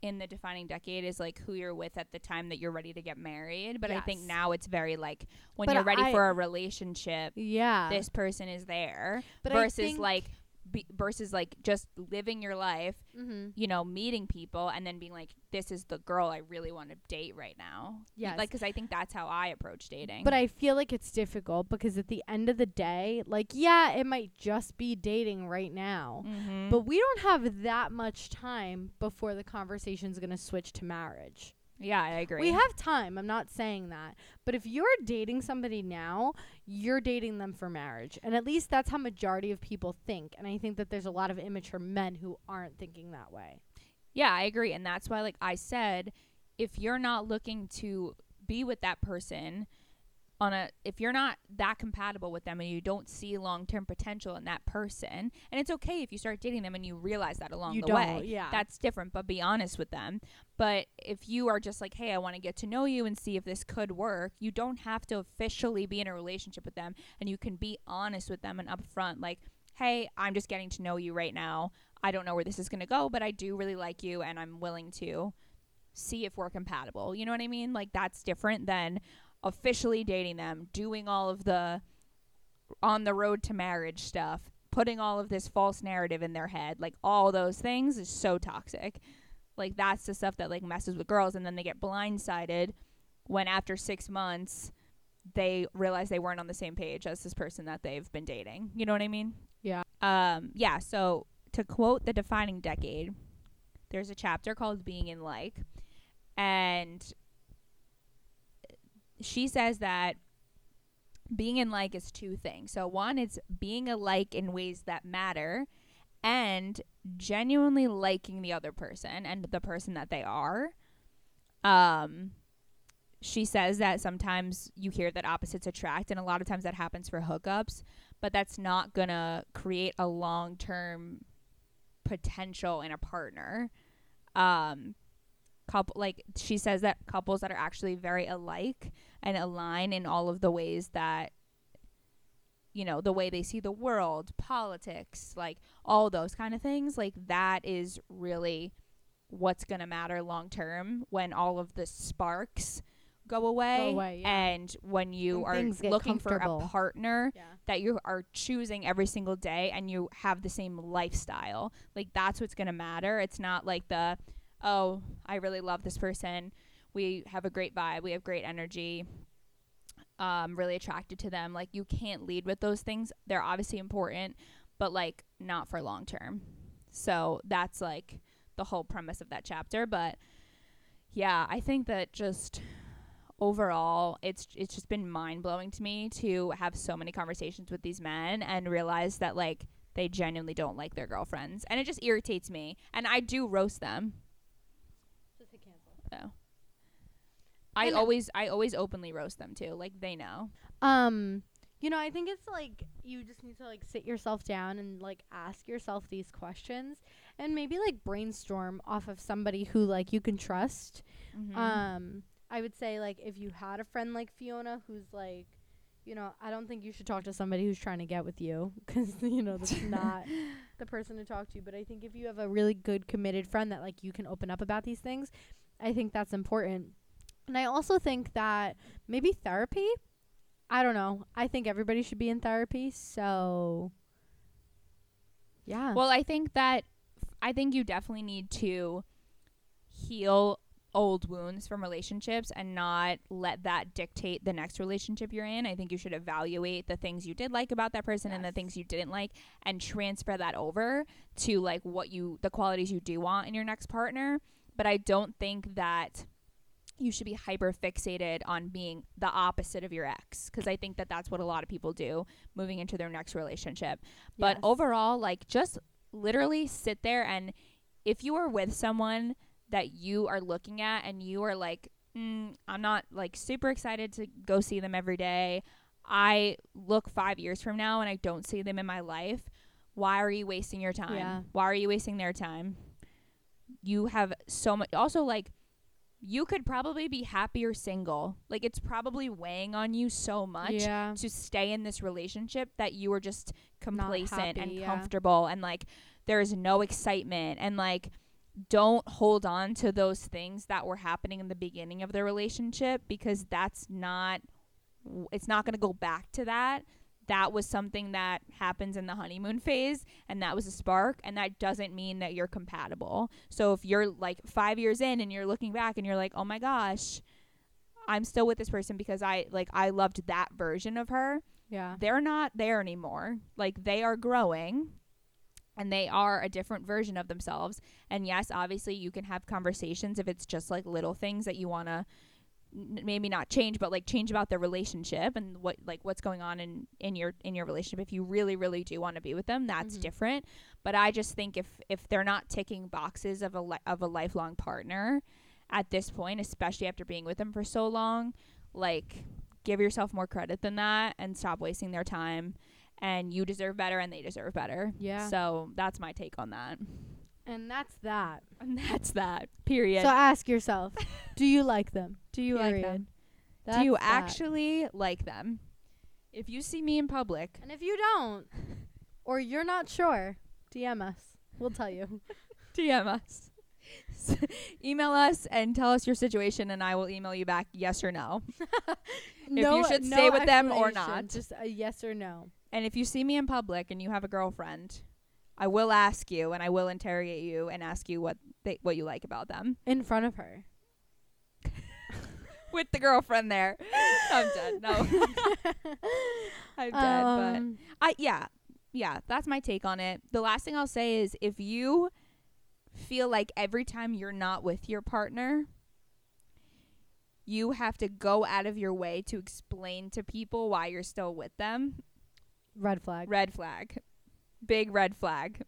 [SPEAKER 2] in the defining decade is like who you're with at the time that you're ready to get married, but I think now it's very like when
[SPEAKER 1] But
[SPEAKER 2] you're ready
[SPEAKER 1] I-
[SPEAKER 2] for a relationship,
[SPEAKER 1] Yeah.
[SPEAKER 2] this person is there
[SPEAKER 1] but
[SPEAKER 2] versus like be, versus like just living your life
[SPEAKER 1] mm-hmm.
[SPEAKER 2] you know, meeting people and then being like, this is the girl I really want to date right now.
[SPEAKER 1] Yeah.
[SPEAKER 2] Like, because I think that's how I approach dating.
[SPEAKER 1] But I feel like it's difficult because at the end of the day, like, yeah, it might just be dating right now.
[SPEAKER 2] Mhm.
[SPEAKER 1] But we don't have that much time before the conversation's going to switch to marriage.
[SPEAKER 2] Yeah, I agree.
[SPEAKER 1] We have time. I'm not saying that. But if you're dating somebody now, you're dating them for marriage. And at least that's how majority of people think. And I think that there's a lot of immature men who aren't thinking that way.
[SPEAKER 2] yeah, I agree. And that's why, like I said, if you're not looking to be with that person on a, if you're not that compatible with them and you don't see long term potential in that person, and it's okay if you start dating them and you realize that along
[SPEAKER 1] you
[SPEAKER 2] the way.
[SPEAKER 1] Yeah.
[SPEAKER 2] that's different but be honest with them but if you are just like hey i want to get to know you and see if this could work you don't have to officially be in a relationship with them and you can be honest with them and upfront like hey i'm just getting to know you right now i don't know where this is going to go but i do really like you and i'm willing to see if we're compatible you know what i mean like that's different than officially dating them doing all of the on the road to marriage stuff putting all of this false narrative in their head like all those things is so toxic. Like that's the stuff that like messes with girls and then they get blindsided when after six months they realize they weren't on the same page as this person that they've been dating. You know what i mean?
[SPEAKER 1] Yeah.
[SPEAKER 2] um yeah so to quote the defining decade there's a chapter called being in like and she says that being in like is two things. So one is being alike in ways that matter and genuinely liking the other person and the person that they are. Um she says that sometimes you hear that opposites attract and a lot of times that happens for hookups, but that's not going to create a long-term potential in a partner. Um couple like she says that couples that are actually very alike and align in all of the ways that you know the way they see the world politics like all those kind of things like that is really what's going to matter long term when all of the sparks go away,
[SPEAKER 1] away, yeah.
[SPEAKER 2] and when you
[SPEAKER 1] And
[SPEAKER 2] are looking for a partner
[SPEAKER 1] Yeah.
[SPEAKER 2] that you are choosing every single day and you have the same lifestyle. Like that's what's going to matter. It's not like the oh, I really love this person. We have a great vibe. We have great energy. Um really attracted to them. Like you can't lead with those things. They're obviously important, but like not for long term. So that's like the whole premise of that chapter, but yeah, I think that just overall it's it's just been mind-blowing to me to have so many conversations with these men and realize that like they genuinely don't like their girlfriends and it just irritates me and I do roast them. So I always I always openly roast them too. Like they know.
[SPEAKER 1] Um you know, I think it's like you just need to like sit yourself down and like ask yourself these questions and maybe like brainstorm off of somebody who like you can trust.
[SPEAKER 2] Mhm.
[SPEAKER 1] Um, I would say like if you had a friend like Fiona who's like, you know, I don't think you should talk to somebody who's trying to get with you 'cause you know that's not the person to talk to. But I think if you have a really good committed friend that like you can open up about these things, I think that's important. And I also think that maybe therapy. I don't know. I think everybody should be in therapy. So, yeah.
[SPEAKER 2] Well, I think that I think you definitely need to heal old wounds from relationships and not let that dictate the next relationship you're in. I think you should evaluate the things you did like about that person and the things you didn't like and transfer that over to like what you the qualities you do want in your next partner. But I don't think that you should be hyper fixated on being the opposite of your ex because I think that that's what a lot of people do moving into their next relationship. But
[SPEAKER 1] Yes.
[SPEAKER 2] overall, like just literally sit there and if you are with someone that you are looking at and you are like, mm, I'm not like super excited to go see them every day. I look five years from now and I don't see them in my life. Why are you wasting your time?
[SPEAKER 1] Yeah.
[SPEAKER 2] Why are you wasting their time? You have so much. Also, like, you could probably be happier single. Like, it's probably weighing on you so much
[SPEAKER 1] yeah.
[SPEAKER 2] to stay in this relationship that you were just complacent
[SPEAKER 1] happy,
[SPEAKER 2] and
[SPEAKER 1] yeah.
[SPEAKER 2] comfortable and like there's no excitement and like don't hold on to those things that were happening in the beginning of the relationship because that's not it's not going to go back to that that was something that happens in the honeymoon phase and that was a spark and that doesn't mean that you're compatible so if you're like 5 years in and you're looking back and you're like oh my gosh I'm still with this person because I like I loved that version of her
[SPEAKER 1] Yeah.
[SPEAKER 2] they're not there anymore. Like they are growing and they are a different version of themselves. And yes, obviously you can have conversations if it's just like little things that you want to maybe not change but like change about the relationship and what like what's going on in in your in your relationship. If you really really do want to be with them that's
[SPEAKER 1] Mhm.
[SPEAKER 2] different. But i just think if if they're not ticking boxes of a li- of a lifelong partner at this point especially after being with them for so long like give yourself more credit than that and stop wasting their time. And you deserve better and they deserve better.
[SPEAKER 1] Yeah.
[SPEAKER 2] so that's my take on that
[SPEAKER 1] and that's that.
[SPEAKER 2] and that's that period
[SPEAKER 1] So ask yourself, do you like them?
[SPEAKER 2] do you like them
[SPEAKER 1] Period.
[SPEAKER 2] do you
[SPEAKER 1] That's that.
[SPEAKER 2] actually like them if you see me in public
[SPEAKER 1] And if you don't, or you're not sure, DM us. We'll tell you.
[SPEAKER 2] dm us email us and tell us your situation and i will email you back yes or no
[SPEAKER 1] no,
[SPEAKER 2] you should
[SPEAKER 1] no
[SPEAKER 2] stay with them or not.
[SPEAKER 1] Just a yes or no.
[SPEAKER 2] and if you see me in public and you have a girlfriend i will ask you and i will interrogate you and ask you what they what you like about them
[SPEAKER 1] In front of her.
[SPEAKER 2] with the girlfriend there i'm dead no i'm dead but
[SPEAKER 1] Um,
[SPEAKER 2] I yeah, yeah, that's my take on it. The last thing I'll say is if you feel like every time you're not with your partner, you have to go out of your way to explain to people why you're still with them.
[SPEAKER 1] red flag.
[SPEAKER 2] Red flag. Big red flag.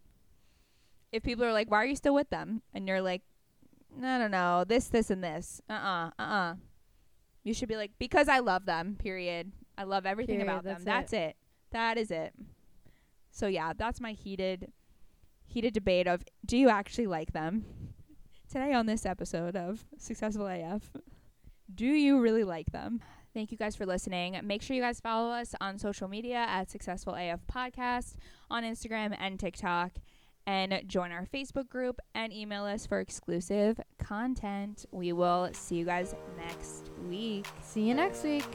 [SPEAKER 2] If people are like, "Why are you still with them?" and you're like, "I don't know, this this and this." Uh-uh. Uh-uh. You should be like, "Because I love them." Period. I love everything
[SPEAKER 1] Period,
[SPEAKER 2] about them.
[SPEAKER 1] that's
[SPEAKER 2] That's it. That is it. So yeah, that's my heated heated debate of do you actually like them? Today on this episode of Successful AF, do you really like them? Thank you guys for listening. Make sure you guys follow us on social media at Successful AF Podcast on Instagram and TikTok and join our Facebook group and email us for exclusive content. We will see you guys next week.
[SPEAKER 1] See you next week.